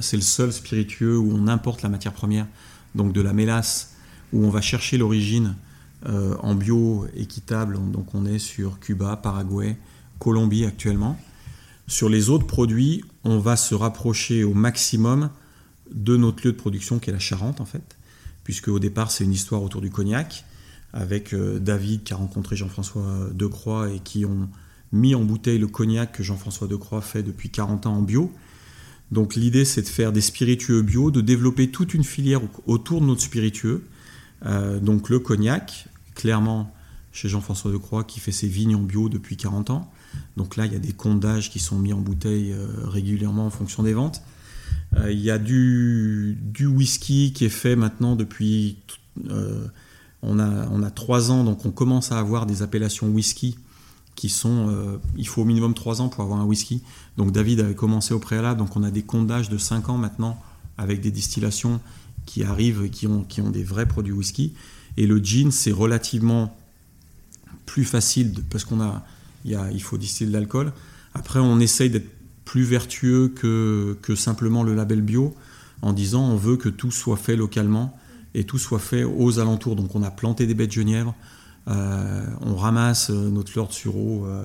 c'est le seul spiritueux où on importe la matière première, donc de la mélasse, où on va chercher l'origine en bio équitable. Donc on est sur Cuba, Paraguay, Colombie actuellement. Sur les autres produits, on va se rapprocher au maximum de notre lieu de production qui est la Charente en fait, puisque au départ c'est une histoire autour du cognac avec euh, David qui a rencontré Jean-François Decroix et qui ont mis en bouteille le cognac que Jean-François Decroix fait depuis 40 ans en bio. Donc l'idée c'est de faire des spiritueux bio, de développer toute une filière autour de notre spiritueux. Euh, donc le cognac, clairement chez Jean-François Decroix qui fait ses vignes en bio depuis 40 ans. Donc là il y a des comptes qui sont mis en bouteille euh, régulièrement en fonction des ventes. Il y a du, whisky qui est fait maintenant depuis on a, on a trois ans, donc on commence à avoir des appellations whisky qui sont. Euh, il faut au minimum trois ans pour avoir un whisky. Donc David avait commencé au préalable, donc on a des comptes de 5 ans maintenant avec des distillations qui arrivent et qui ont, qui ont des vrais produits whisky. Et le gin, c'est relativement plus facile parce qu'on a, il, faut distiller de l'alcool. Après, on essaye d'être plus vertueux que, simplement le label bio en disant on veut que tout soit fait localement et tout soit fait aux alentours. Donc on a planté des baies de euh, on ramasse euh, notre fleur de sureau euh,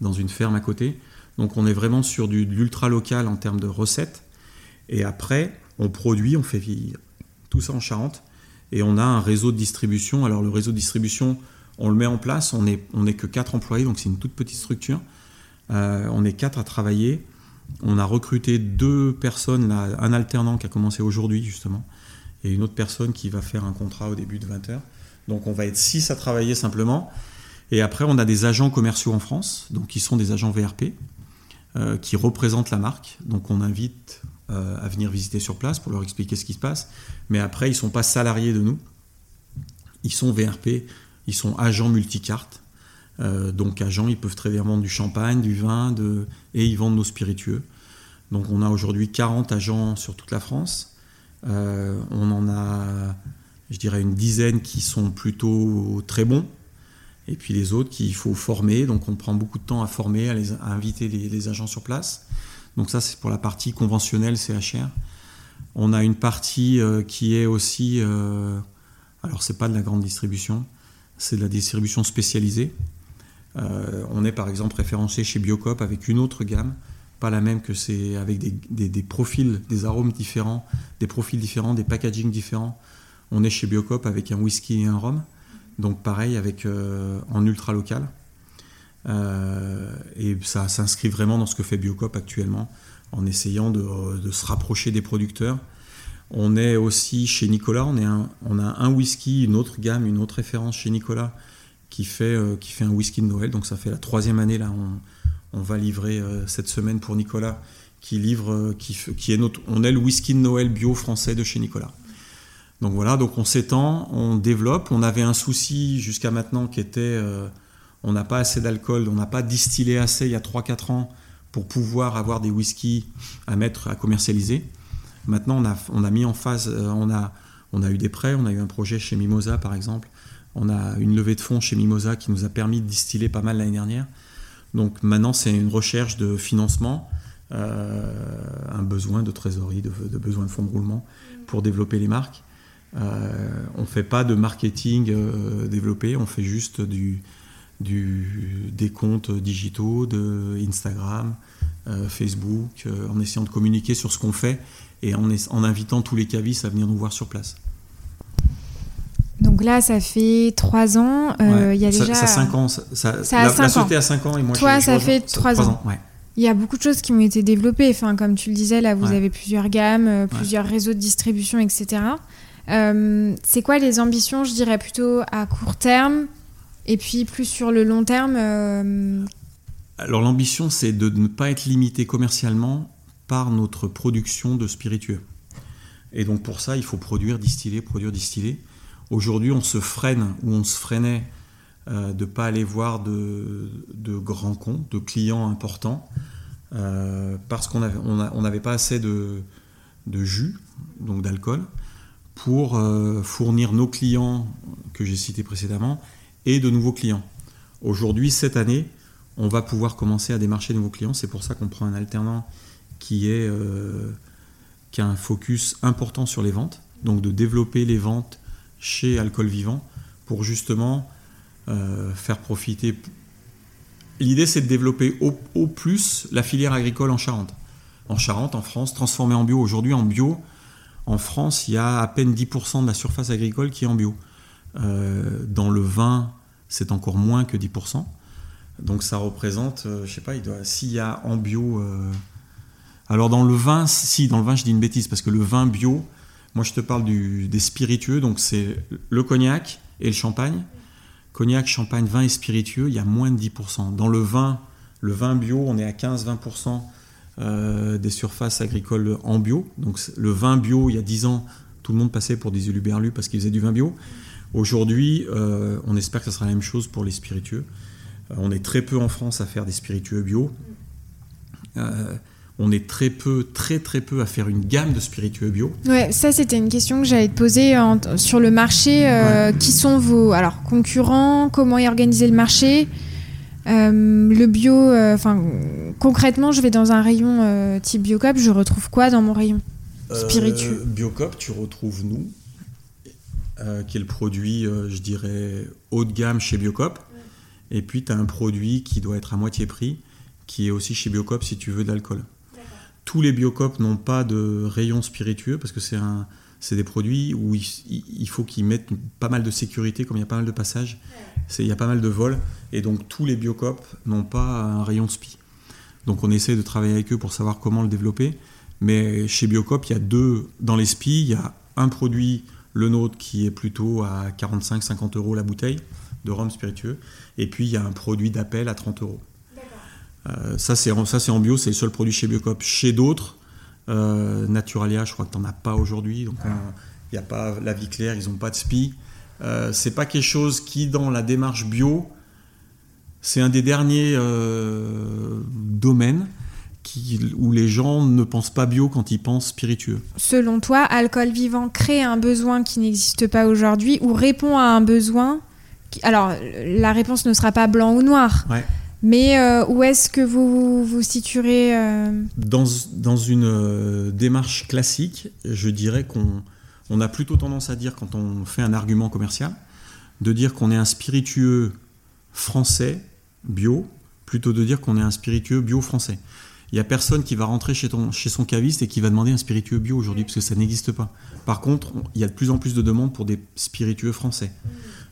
dans une ferme à côté. Donc on est vraiment sur du, de l'ultra local en termes de recettes. Et après, on produit, on fait vivre tout ça en Charente. Et on a un réseau de distribution. Alors le réseau de distribution, on le met en place. On n'est que quatre employés, donc c'est une toute petite structure. on est quatre à travailler. On a recruté deux personnes, un alternant qui a commencé aujourd'hui justement, et une autre personne qui va faire un contrat au début de 20h. Donc on va être 6 à travailler simplement. Et après, on a des agents commerciaux en France, donc qui sont des agents VRP, euh, qui représentent la marque. Donc on invite euh, à venir visiter sur place pour leur expliquer ce qui se passe. Mais après, ils ne sont pas salariés de nous. Ils sont VRP, ils sont agents multicartes. Euh, donc agents, ils peuvent très bien vendre du champagne, du vin, et ils vendent nos spiritueux. Donc on a aujourd'hui 40 agents sur toute la France. Euh, on en a, je dirais, une dizaine qui sont plutôt très bons. Et puis les autres qu'il faut former. Donc on prend beaucoup de temps à former, à, inviter les, agents sur place. Donc ça, c'est pour la partie conventionnelle CHR. On a une partie euh, qui est aussi, alors c'est pas de la grande distribution, c'est de la distribution spécialisée. on est par exemple référencé chez Biocop avec une autre gamme pas la même que c'est avec des, profils, des arômes différents, des profils différents, des packagings différents. On est chez Biocop avec un whisky et un rhum, donc pareil avec euh, en ultra local. Euh, et ça s'inscrit vraiment dans ce que fait Biocop actuellement, en essayant de, se rapprocher des producteurs. On est aussi chez Nicolas, on, a un whisky, une autre gamme, une autre référence chez Nicolas qui fait, euh, qui fait un whisky de Noël. Donc ça fait la troisième année là. On, on va livrer euh, cette semaine pour Nicolas, qui euh, qui, est notre, on est le whisky de Noël bio français de chez Nicolas. Donc voilà, donc on s'étend, on développe. On avait un souci jusqu'à maintenant qui était, on n'a pas assez d'alcool, on n'a pas distillé assez il y a 3-4 ans pour pouvoir avoir des whiskies à mettre, à commercialiser. Maintenant, on a, mis en phase, on, a, on a eu des prêts, on a eu un projet chez Mimosa par exemple. On a une levée de fonds chez Mimosa qui nous a permis de distiller pas mal l'année dernière. Donc maintenant, c'est une recherche de financement, euh, un besoin de trésorerie, de, besoin de fonds de roulement pour développer les marques. Euh, on ne fait pas de marketing euh, développé, on fait juste des comptes digitaux, de Instagram, Facebook, en essayant de communiquer sur ce qu'on fait et en, en invitant tous les cavistes à venir nous voir sur place. Donc là, ça fait trois ans. Euh, il y a déjà. Ça, cinq ans. Ça, ça la, société a cinq ans et moi. Toi, ça fait trois ans. Il y a beaucoup de choses qui ont été développées. Enfin, comme tu le disais, là, vous avez plusieurs gammes, euh, plusieurs réseaux de distribution, etc. Euh, c'est quoi les ambitions, je dirais plutôt à court terme et puis plus sur le long terme Alors l'ambition, c'est de ne pas être limité commercialement par notre production de spiritueux. Et donc pour ça, il faut produire, distiller, produire, distiller. Aujourd'hui, on se freine ou on se freinait euh, de ne pas aller voir de, grands comptes, de clients importants, euh, parce qu'on n'avait pas assez de, jus, donc d'alcool, pour euh, fournir nos clients que j'ai cités précédemment et de nouveaux clients. Aujourd'hui, cette année, on va pouvoir commencer à démarcher de nouveaux clients. C'est pour ça qu'on prend un alternant qui, est, qui a un focus important sur les ventes, donc de développer les ventes chez Alcool Vivant pour justement faire profiter. L'idée, c'est de développer au, plus la filière agricole en Charente. En Charente, en France, transformée en bio. Aujourd'hui, en bio, en France, il y a à peine 10% de la surface agricole qui est en bio. Euh, dans le vin, c'est encore moins que 10%. Donc ça représente, je euh, je sais pas, s'il y a en bio. Euh, alors dans le vin, si, dans le vin, je dis une bêtise, parce que le vin bio, moi je te parle des spiritueux, donc c'est le cognac et le champagne. Cognac, champagne, vin et spiritueux, il y a moins de 10%. Dans le vin, le vin bio, on est à 15-20% euh, des surfaces agricoles en bio. Donc le vin bio, il y a 10 ans, tout le monde passait pour des uluberlus parce qu'ils faisaient du vin bio. Aujourd'hui, euh, on espère que ce sera la même chose pour les spiritueux. Euh, on est très peu en France à faire des spiritueux bio. On est très peu, très très peu à faire une gamme de spiritueux bio. Ouais, ça c'était une question que j'allais te poser sur le marché. Qui sont vos alors concurrents Comment est organisé le marché euh, le bio, euh, enfin concrètement, je vais dans un rayon euh, type Biocop, je retrouve quoi dans mon rayon spiritueux? Biocop, tu retrouves nous, qui est le produit, je dirais, haut de gamme chez Biocop. Et puis, tu as un produit qui doit être à moitié prix, qui est aussi chez Biocop si tu veux de l'alcool. Tous les Biocop n'ont pas de rayon spiritueux parce que c'est un, c'est des produits où il, faut qu'ils mettent pas mal de sécurité, comme il y a pas mal de passages, il y a pas mal de vols, et donc tous les biocopes n'ont pas un rayon SPI. Donc on essaie de travailler avec eux pour savoir comment le développer, mais chez Biocop, il y a deux, dans les SPI, il y a un produit, le nôtre, qui est plutôt à 45-50 euros la bouteille de rhum spiritueux, et puis il y a un produit d'appel à 30 euros. Euh, ça, c'est en bio, c'est le seul produit chez Biocop. Chez d'autres, euh, Naturalia, je crois que tu n'en as pas aujourd'hui. Donc, il n'y a pas la vie claire, ils n'ont pas de SPI. Euh, c'est pas quelque chose qui, dans la démarche bio, c'est un des derniers euh, domaines qui, où les gens ne pensent pas bio quand ils pensent spiritueux. Selon toi, alcool vivant crée un besoin qui n'existe pas aujourd'hui ou répond à un besoin Alors, la réponse ne sera pas blanc ou noir. Ouais. Mais euh, où est-ce que vous vous situerez euh dans, dans, une euh, démarche classique, je dirais qu'on on a plutôt tendance à dire, quand on fait un argument commercial, de dire qu'on est un spiritueux français bio, plutôt de dire qu'on est un spiritueux bio français. Il n'y a personne qui va rentrer chez, ton, chez son caviste et qui va demander un spiritueux bio aujourd'hui, parce que ça n'existe pas. Par contre, il y a de plus en plus de demandes pour des spiritueux français.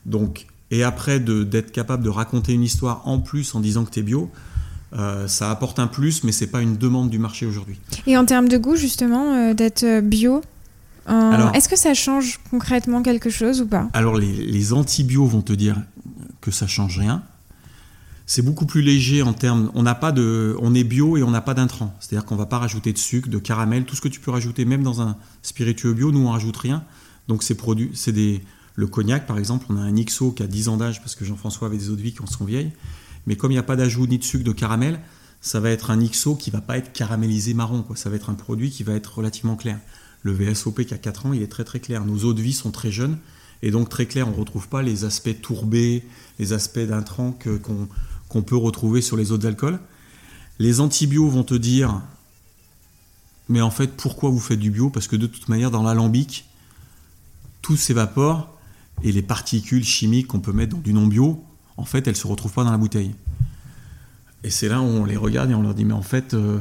Donc, et après d'être capable de raconter une histoire en plus en disant que tu es bio, euh, ça apporte un plus, mais c'est pas une demande du marché aujourd'hui. Et en termes de goût, justement, euh, d'être euh, bio, est-ce que ça change concrètement quelque chose ou pas? Alors, les, les anti-bio vont te dire que ça change rien. C'est beaucoup plus léger en termes. On n'a pas de, on est bio et on n'a pas d'intrants. C'est-à-dire qu'on va pas rajouter de sucre, de caramel, tout ce que tu peux rajouter, même dans un spiritueux bio, nous on rajoute rien. Donc c'est produit, c'est des, le cognac, par exemple, on a un XO qui a 10 ans d'âge parce que Jean-François avait des eaux de vie qui sont vieilles. Mais comme il n'y a pas d'ajout ni de sucre de caramel, ça va être un XO qui va pas être caramélisé marron. Ça va être un produit qui va être relativement clair. Le VSOP qui a 4 ans, il est très très clair. Nos eaux de vie sont très jeunes et donc très clairs. On ne retrouve pas les aspects tourbés, les aspects d'intrants qu'on peut retrouver sur les eaux d'alcool. Les antibio vont te dire mais en fait, pourquoi vous faites du bio? Parce que de toute manière, dans l'alambic, tout s'évapore et les particules chimiques qu'on peut mettre dans du non bio, en fait, elles ne se retrouvent pas dans la bouteille. Et c'est là où on les regarde et on leur dit, mais en fait, euh,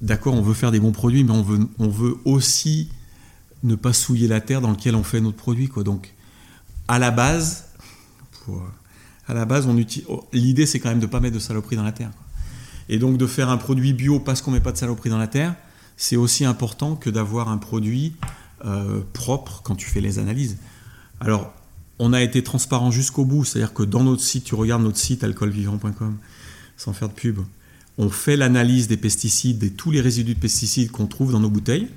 d'accord, on veut faire des bons produits, mais on veut, on veut aussi ne pas souiller la terre dans laquelle on fait notre produit. Quoi. Donc, à la base, à la base, oh, l'idée, c'est quand même de ne pas mettre de saloperie dans la terre. Et donc, de faire un produit bio parce qu'on ne met pas de saloperie dans la terre, c'est aussi important que d'avoir un produit euh, propre quand tu fais les analyses. Alors, on a été transparent jusqu'au bout, c'est-à-dire que dans notre site, tu regardes notre site alcoolvivant.com, sans faire de pub, on fait l'analyse des pesticides et tous les résidus de pesticides qu'on trouve dans nos bouteilles.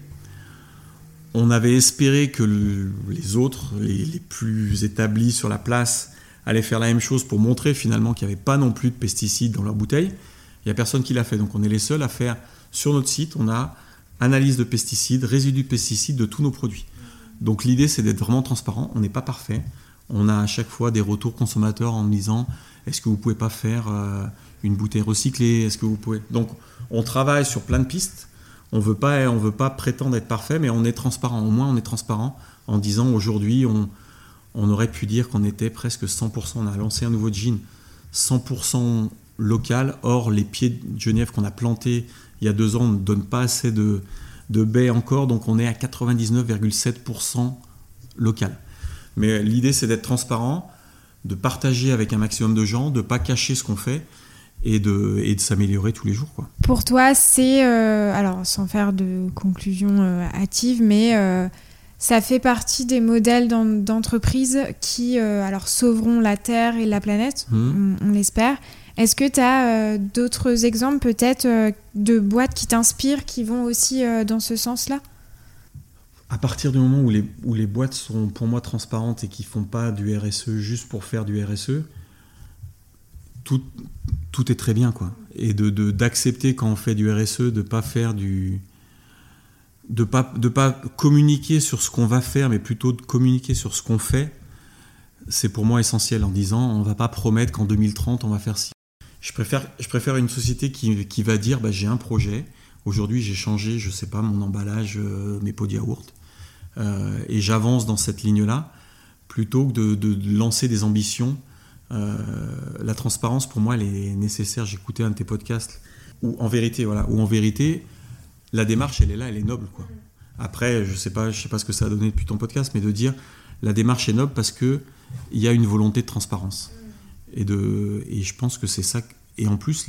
On avait espéré que les autres, les, plus établis sur la place, allaient faire la même chose pour montrer finalement qu'il n'y avait pas non plus de pesticides dans leurs bouteilles. Il n'y a personne qui l'a fait, donc on est les seuls à faire sur notre site. On a analyse de pesticides, résidus de pesticides de tous nos produits. Donc l'idée, c'est d'être vraiment transparent. On n'est pas parfait. on a à chaque fois des retours consommateurs en disant est-ce que vous pouvez pas faire euh, une bouteille recyclée? Est-ce que vous pouvez? Donc, on travaille sur plein de pistes. On veut pas, on veut pas prétendre être parfait, mais on est transparent. Au moins, on est transparent en disant aujourd'hui, on, on aurait pu dire qu'on était presque 100%. On a lancé un nouveau jean 100% local. Or, les pieds de Genève qu'on a plantés il y a deux ans ne donnent pas assez de, de baies encore, donc on est à 99,7% local. Mais l'idée, c'est d'être transparent, de partager avec un maximum de gens, de ne pas cacher ce qu'on fait et de, et de s'améliorer tous les jours. Quoi. Pour toi, c'est, euh, alors sans faire de conclusion euh, hâtive, mais euh, ça fait partie des modèles d'entreprise qui alors sauveront la Terre et la planète, mmh. on, l'espère. Est-ce que tu as d'autres exemples peut-être de boîtes qui t'inspirent, qui vont aussi dans ce sens-là? À partir du moment où les, où les boîtes sont pour moi transparentes et qui font pas du RSE juste pour faire du RSE, tout, tout est très bien. quoi. Et d'accepter de, d'accepter quand on fait du RSE de pas faire du. de pas, de pas communiquer sur ce qu'on va faire, mais plutôt de communiquer sur ce qu'on fait, c'est pour moi essentiel en disant on va pas promettre qu'en 2030 on va faire ci. Je préfère, une société qui, va dire bah, j'ai un projet, aujourd'hui j'ai changé, je sais pas, mon emballage, euh, mes pots de yaourt. Euh, et j'avance dans cette ligne-là, plutôt que de, lancer des ambitions. Euh, la transparence, pour moi, elle est nécessaire. J'écoutais un de tes podcasts où, en vérité, voilà, où en vérité, la démarche, elle est là, elle est noble, quoi. Après, je sais sais pas ce que ça a donné depuis ton podcast, mais de dire la démarche est noble parce que il y a une volonté de transparence. Et de, et je pense que c'est ça. Et en plus,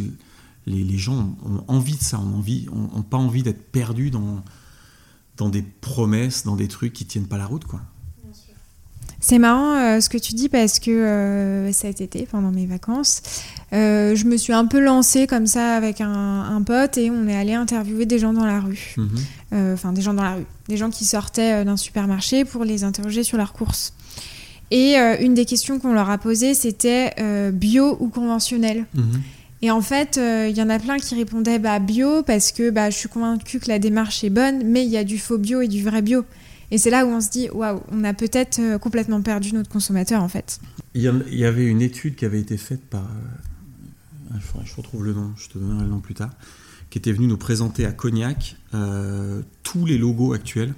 les, les, gens ont envie de ça, ont envie, ont pas envie d'être perdus dans dans des promesses, dans des trucs qui tiennent pas la route, quoi. C'est marrant euh, ce que tu dis parce que euh, cet été, pendant mes vacances, euh, je me suis un peu lancée comme ça avec un, pote et on est allé interviewer des gens dans la rue. Mhm. Enfin, des gens dans la rue. Des gens qui sortaient d'un supermarché pour les interroger sur leurs courses. Et une des questions qu'on leur a posées, c'était bio ou conventionnel? Mhm. Et en fait, il euh, y en a plein qui répondaient bah, bio parce que bah, je suis convaincue que la démarche est bonne, mais il y a du faux bio et du vrai bio. Et c'est là où on se dit, waouh, on a peut-être euh, complètement perdu notre consommateur en fait. Il y, avait une étude qui avait été faite par. Euh, je retrouve le nom, je te donnerai le nom plus tard. Qui était venue nous présenter à Cognac tous les logos actuels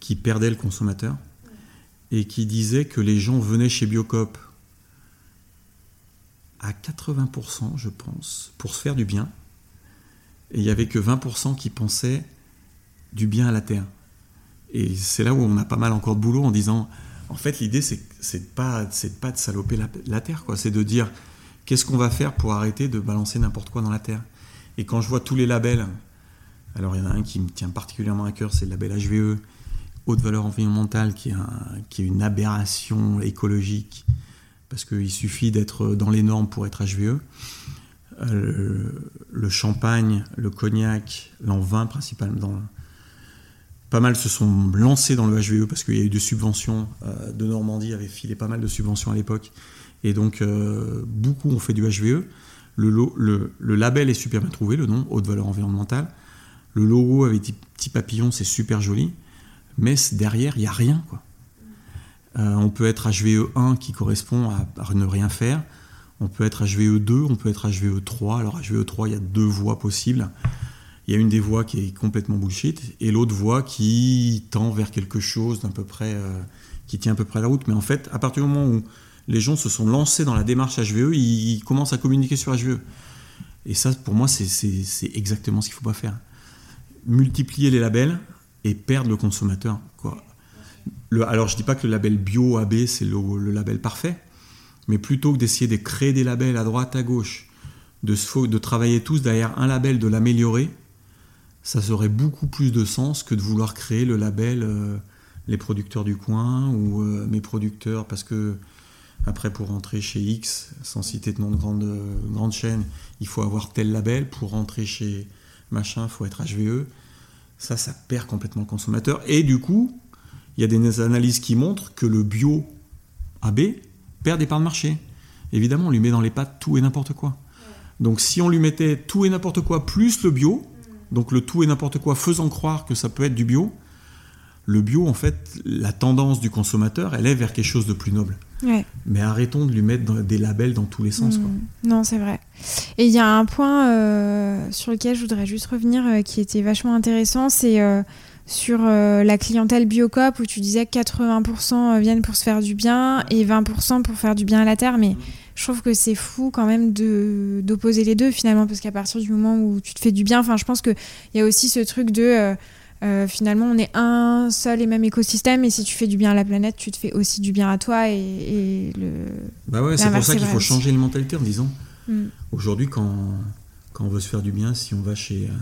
qui perdaient le consommateur et qui disait que les gens venaient chez Biocop à 80%, je pense, pour se faire du bien. Et il n'y avait que 20% qui pensaient du bien à la Terre. Et c'est là où on a pas mal encore de boulot en disant, en fait, l'idée, c'est, c'est pas, c'est pas de saloper la, Terre, quoi. C'est de dire, qu'est-ce qu'on va faire pour arrêter de balancer n'importe quoi dans la Terre? Et quand je vois tous les labels, alors il y en a un qui me tient particulièrement à cœur, c'est le label HVE, haute valeur environnementale, qui est, une aberration écologique parce qu'il suffit d'être dans les normes pour être HVE. Euh, le champagne, le cognac, l'an vin principalement, pas mal se sont lancés dans le HVE parce qu'il y a eu des subventions. Euh, de Normandie avait filé pas mal de subventions à l'époque. Et donc, euh, beaucoup ont fait du HVE. Le, label est super bien trouvé, le nom, haute valeur environnementale. Le logo avec des petits papillons, c'est super joli. Mais derrière, il n'y a rien. Quoi. Euh, on peut être HVE1 qui correspond à, ne rien faire. On peut être HVE2, on peut être HVE3. Alors HVE3, il y a deux voies possibles. Il y a une des voies qui est complètement bullshit et l'autre voie qui tend vers quelque chose d'un peu près, euh, qui tient à peu près la route. Mais en fait, à partir du moment où les gens se sont lancés dans la démarche HVE, ils, commencent à communiquer sur HVE. Et ça, pour moi, c'est exactement ce qu'il ne faut pas faire. Multiplier les labels et perdre le consommateur. Alors je dis pas que le label bio AB c'est le, label parfait, mais plutôt que d'essayer de créer des labels à droite, à gauche, de, travailler tous derrière un label, de l'améliorer, ça serait beaucoup plus de sens que de vouloir créer le label euh, les producteurs du coin ou euh, mes producteurs parce que après pour rentrer chez X, sans citer de nom de grande, grande chaîne, il faut avoir tel label, pour rentrer chez machin, il faut être HVE. Ça, ça perd complètement le consommateur. Et du coup, il y a des analyses qui montrent que le bio AB perd des parts de marché. Évidemment, on lui met dans les pattes tout et n'importe quoi. Donc si on lui mettait tout et n'importe quoi plus le bio, donc le tout et n'importe quoi faisant croire que ça peut être du bio, le bio, en fait, la tendance du consommateur, elle est vers quelque chose de plus noble. Mais arrêtons de lui mettre des labels dans tous les sens. Quoi. Hmm. Non, c'est vrai. Et il y a un point euh, sur lequel je voudrais juste revenir euh, qui était vachement intéressant, c'est euh, sur la clientèle Biocop où tu disais que 80% viennent pour se faire du bien et 20% pour faire du bien à la terre. Mais je trouve que c'est fou quand même d'opposer les deux finalement parce qu'à partir du moment où tu te fais du bien, enfin je pense qu'il y a aussi ce truc de euh, finalement, on est un seul et même écosystème, et si tu fais du bien à la planète, tu te fais aussi du bien à toi. Et, le. Bah ouais, c'est pour ça qu'il faut changer les mentalités en disant mm. aujourd'hui, quand, quand on veut se faire du bien, si on va chez. Euh,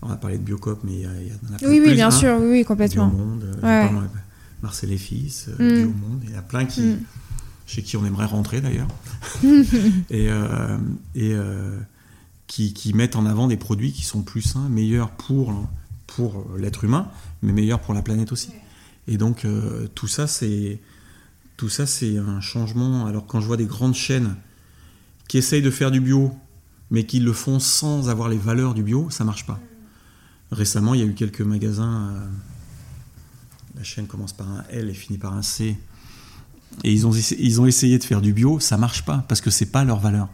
on a parlé de Biocop, mais il y, a, Oui, oui, bien sûr, oui, complètement. Biomonde, euh, Marcel et Fils, mm. Biomonde, il y a plein qui. Mm. chez qui on aimerait rentrer d'ailleurs. et. et qui, qui, mettent en avant des produits qui sont plus sains, meilleurs pour pour l'être humain, mais meilleur pour la planète aussi. Et donc euh, tout ça, c'est tout ça, c'est un changement. Alors quand je vois des grandes chaînes qui essayent de faire du bio, mais qui le font sans avoir les valeurs du bio, ça marche pas. Récemment, il y a eu quelques magasins. Euh, la chaîne commence par un L et finit par un C. Et ils ont essayé de faire du bio, ça marche pas parce que c'est pas leur valeur.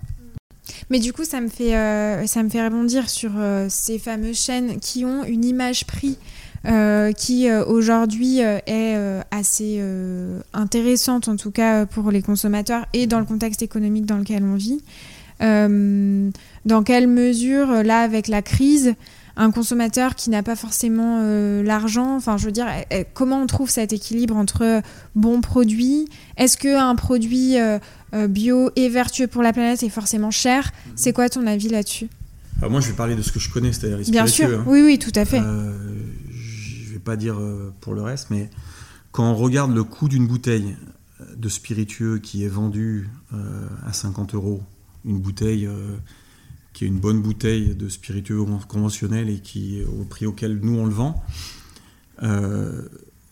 Mais du coup, ça me fait, euh, ça me fait rebondir sur euh, ces fameuses chaînes qui ont une image prix euh, qui aujourd'hui est assez intéressante, en tout cas pour les consommateurs et dans le contexte économique dans lequel on vit. dans quelle mesure, là, avec la crise, un consommateur qui n'a pas forcément l'argent, enfin, je veux dire, comment on trouve cet équilibre entre bons produits? Est-ce qu'un produit euh, bio et vertueux pour la planète est forcément cher? Mhm. C'est quoi ton avis là-dessus? Moi, je vais parler de ce que je connais, c'est-à-dire les Bien sûr, hein. oui, oui, tout à fait. Euh, je vais pas dire euh, pour le reste, mais quand on regarde le coût d'une bouteille de spiritueux qui est vendue à 50 euros, une bouteille qui est une bonne bouteille de spiritueux conventionnel et qui au prix auquel nous on le vend,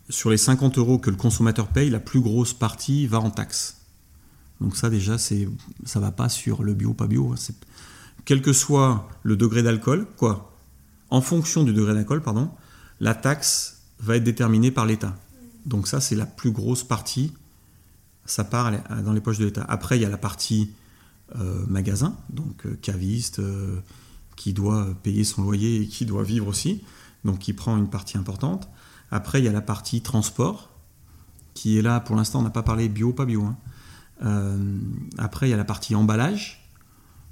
sur les 50 euros que le consommateur paye, la plus grosse partie va en taxes. Donc ça déjà, c'est, ça va pas sur le bio, pas bio. Quel que soit le degré d'alcool, quoi, en fonction du degré d'alcool, pardon, la taxe va être déterminée par l'État. Donc ça, c'est la plus grosse partie. Ça part dans les poches de l'État. Après, il y a la partie euh, magasin, donc euh, caviste, euh, qui doit payer son loyer et qui doit vivre aussi, donc qui prend une partie importante. Après, il y a la partie transport, qui est là, pour l'instant, on n'a pas parlé bio, pas bio. Hein. Euh, après, il y a la partie emballage.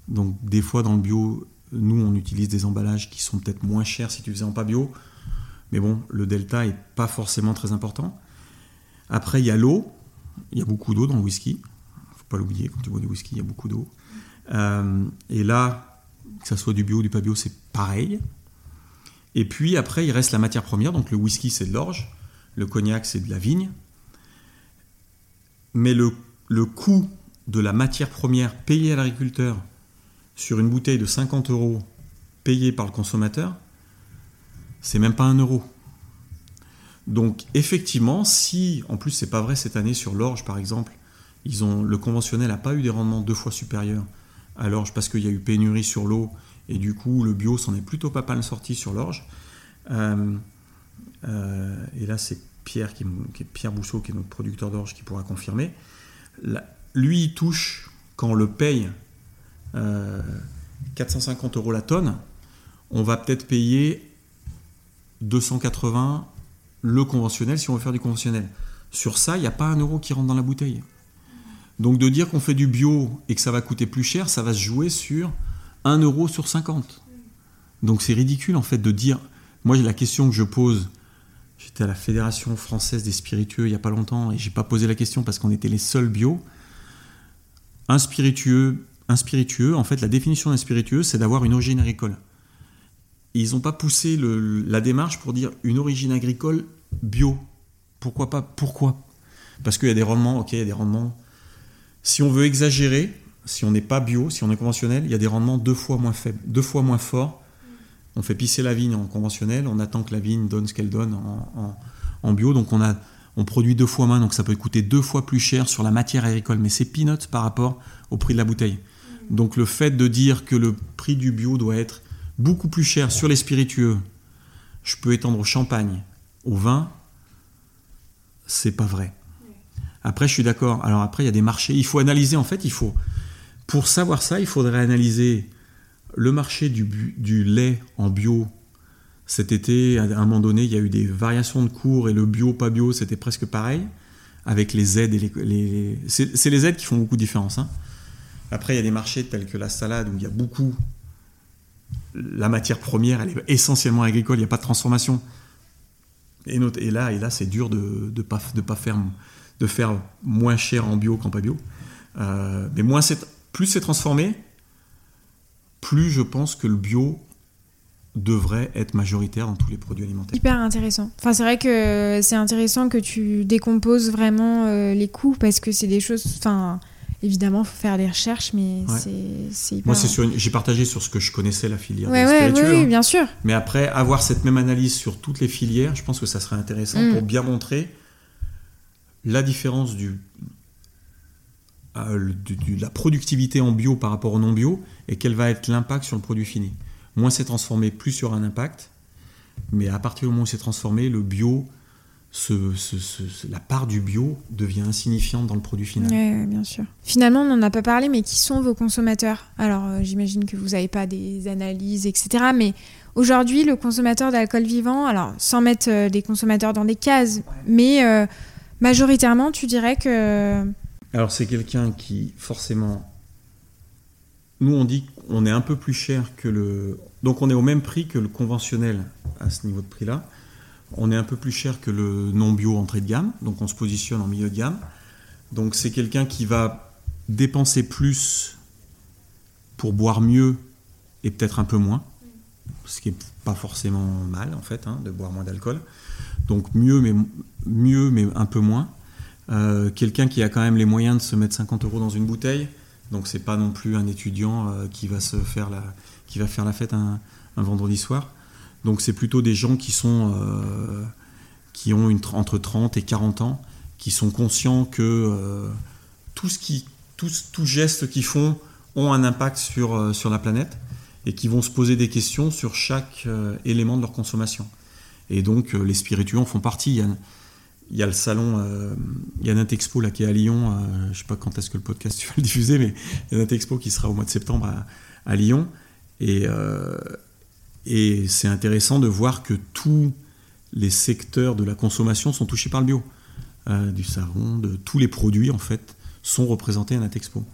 Donc, des fois, dans le bio, nous, on utilise des emballages qui sont peut-être moins chers si tu faisais en pas bio. Mais bon, le delta est pas forcément très important. Après, il y a l'eau. Il y a beaucoup d'eau dans le whisky. Pas l'oublier, quand tu bois du whisky, il y a beaucoup d'eau. Euh, et là, que ça soit du bio du pas bio, c'est pareil. Et puis après, il reste la matière première. Donc le whisky, c'est de l'orge. Le cognac, c'est de la vigne. Mais le le coût de la matière première payée à l'agriculteur sur une bouteille de 50 euros payée par le consommateur, c'est même pas un euro. Donc effectivement, si, en plus c'est pas vrai cette année sur l'orge par exemple, ils ont, le conventionnel n'a pas eu des rendements deux fois supérieurs à l'orge parce qu'il y a eu pénurie sur l'eau et du coup le bio s'en est plutôt pas mal sorti sur l'orge. Euh, euh, et là c'est Pierre, qui, qui est Pierre Bousseau qui est notre producteur d'orge qui pourra confirmer lui, il touche, quand on le paye 450 euh, euros la tonne, on va peut-être payer 280 le conventionnel si on veut faire du conventionnel. Sur ça, il n'y a pas un euro qui rentre dans la bouteille. Donc de dire qu'on fait du bio et que ça va coûter plus cher, ça va se jouer sur 1 euro sur 50. Donc c'est ridicule en fait de dire. Moi, la question que je pose, j'étais à la Fédération française des spiritueux il n'y a pas longtemps et j'ai pas posé la question parce qu'on était les seuls bio. Un spiritueux, un spiritueux, en fait, la définition d'un spiritueux, c'est d'avoir une origine agricole. ils n'ont pas poussé la démarche pour dire une origine agricole bio. Pourquoi pas? Pourquoi? Parce qu'il y a des rendements, ok, il y a des rendements. Si on veut exagérer, si on n'est pas bio, si on est conventionnel, il y a des rendements deux fois moins forts. On fait pisser la vigne en conventionnel, on attend que la vigne donne ce qu'elle donne en bio, donc on a produit deux fois moins, donc ça peut coûter deux fois plus cher sur la matière agricole, mais c'est peanuts par rapport au prix de la bouteille. Donc le fait de dire que le prix du bio doit être beaucoup plus cher sur les spiritueux, je peux étendre au champagne, au vin, c'est pas vrai. Après, je suis d'accord. Alors après, il y a des marchés. Il faut analyser, en fait, il faut. Pour savoir ça, il faudrait analyser le marché du, lait en bio. Cet été, à un moment donné, il y a eu des variations de cours et le bio, pas bio, c'était presque pareil. Avec les aides et les. C'est les aides qui font beaucoup de différence. Hein. Après, il y a des marchés tels que la salade où il y a beaucoup. La matière première, elle est essentiellement agricole, il n'y a pas de transformation. Et, et là, et là c'est dur de ne de pas, de pas faire, de faire moins cher en bio qu'en pas bio. Euh, mais moins plus c'est transformé, plus je pense que le bio devrait être majoritaire dans tous les produits alimentaires. Hyper intéressant. Enfin, c'est vrai que c'est intéressant que tu décomposes vraiment euh, les coûts parce que c'est des choses. Enfin, évidemment, faut faire des recherches, mais c'est hyper. Moi, c'est j'ai partagé sur ce que je connaissais la filière. Ouais, ouais, oui, oui, bien sûr. Mais après, avoir cette même analyse sur toutes les filières, je pense que ça serait intéressant mm. pour bien montrer la différence du, euh, de la productivité en bio par rapport au non bio et quel va être l'impact sur le produit fini. Moins c'est transformé, plus il y aura un impact. Mais à partir du moment où c'est transformé, le bio, la part du bio devient insignifiante dans le produit final. Oui, bien sûr. Finalement, on n'en a pas parlé, mais qui sont vos consommateurs? Alors, euh, j'imagine que vous n'avez pas des analyses, etc. Mais aujourd'hui, le consommateur d'alcool vivant, alors sans mettre euh, des consommateurs dans des cases, mais majoritairement, tu dirais que alors c'est quelqu'un qui forcément... Nous on dit qu'on est un peu plus cher que le... Donc on est au même prix que le conventionnel à ce niveau de prix-là. On est un peu plus cher que le non bio entrée de gamme, donc on se positionne en milieu de gamme. Donc c'est quelqu'un qui va dépenser plus pour boire mieux et peut-être un peu moins, ce qui n'est pas forcément mal en fait, hein, de boire moins d'alcool. Donc mieux mais, un peu moins. Euh, quelqu'un qui a quand même les moyens de se mettre 50 euros dans une bouteille, donc c'est pas non plus un étudiant euh, qui va faire la, fête un, vendredi soir. Donc c'est plutôt des gens qui sont euh, qui ont entre 30 et 40 ans, qui sont conscients que tout ce qui geste qu'ils font ont un impact sur la planète et qui vont se poser des questions sur chaque élément de leur consommation. Et donc les spiritueux en font partie. Il y a le salon, euh, il y a Nintexpo là qui est à Lyon. Euh, je ne sais pas quand est-ce que le podcast tu vas le diffuser, mais il y a Nintexpo qui sera au mois de septembre à, Lyon. Et, euh, c'est intéressant de voir que tous les secteurs de la consommation sont touchés par le bio. du savon, de tous les produits en fait sont représentés à Nintexpo.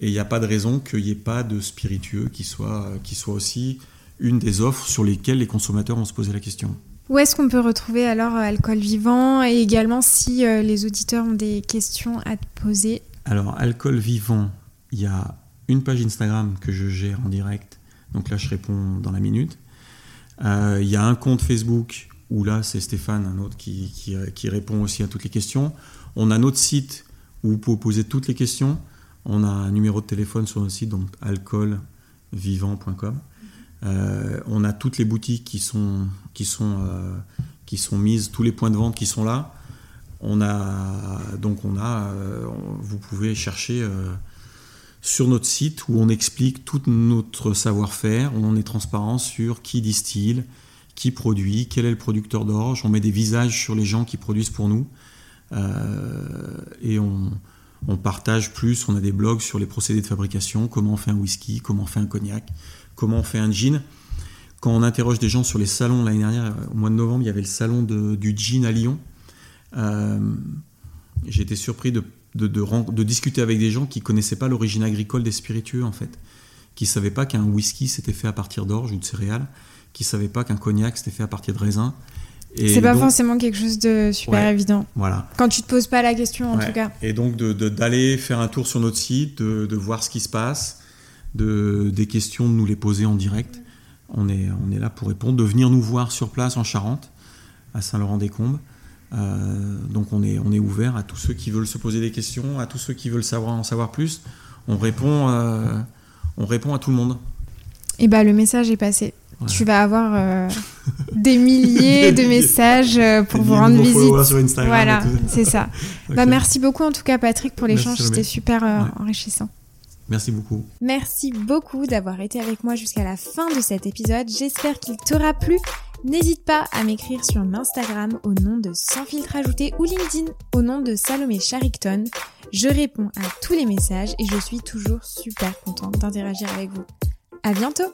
Et il n'y a pas de raison qu'il n'y ait pas de spiritueux qui soit, qui soit aussi une des offres sur lesquelles les consommateurs vont se poser la question. Où est-ce qu'on peut retrouver alors euh, Alcool Vivant et également si euh, les auditeurs ont des questions à te poser? Alors, Alcool Vivant, il y a une page Instagram que je gère en direct, donc là je réponds dans la minute. Euh, il y a un compte Facebook où là c'est Stéphane, un autre qui, qui, répond aussi à toutes les questions. On a notre site où vous pouvez poser toutes les questions. On a un numéro de téléphone sur notre site, donc alcoolvivant.com. Euh, on a toutes les boutiques qui sont, qui, sont, euh, qui sont mises, tous les points de vente qui sont là. On a, donc on a, euh, vous pouvez chercher sur notre site où on explique tout notre savoir-faire, on est transparent sur qui distille, qui produit, quel est le producteur d'orge. On met des visages sur les gens qui produisent pour nous. et on, on, partage plus, on a des blogs sur les procédés de fabrication, comment on fait un whisky, comment on fait un cognac, comment on fait un jean. Quand on interroge des gens sur les salons, l'année dernière, au mois de novembre, il y avait le salon du jean à Lyon. Euh, j'ai été surpris de, de, discuter avec des gens qui ne connaissaient pas l'origine agricole des spiritueux, en fait. Qui ne savaient pas qu'un whisky s'était fait à partir d'orge ou de céréales. Qui ne savaient pas qu'un cognac s'était fait à partir de raisin. C'est pas forcément quelque chose de super évident. Voilà. Quand tu te poses pas la question, en tout cas. Et donc d'aller faire un tour sur notre site, de, voir ce qui se passe, de, des questions, de nous les poser en direct. On est, on est là pour répondre, de venir nous voir sur place en Charente, à Saint-Laurent-des-Combes. Euh, donc on est, on est ouvert à tous ceux qui veulent se poser des questions, à tous ceux qui veulent savoir, en savoir plus. On répond, euh, on répond à tout le monde. Et bah le message est passé. Tu vas avoir euh, des milliers de messages pour vous rendre visite. Sur Instagram voilà, c'est ça. Bah, merci beaucoup en tout cas Patrick pour l'échange, c'était super enrichissant. Merci beaucoup. Merci beaucoup d'avoir été avec moi jusqu'à la fin de cet épisode. J'espère qu'il t'aura plu N'hésite pas à m'écrire sur Instagram au nom de Sans filtre ajouté ou LinkedIn au nom de Salomé Charicton. Je réponds à tous les messages et je suis toujours super contente d'interagir avec vous. À bientôt!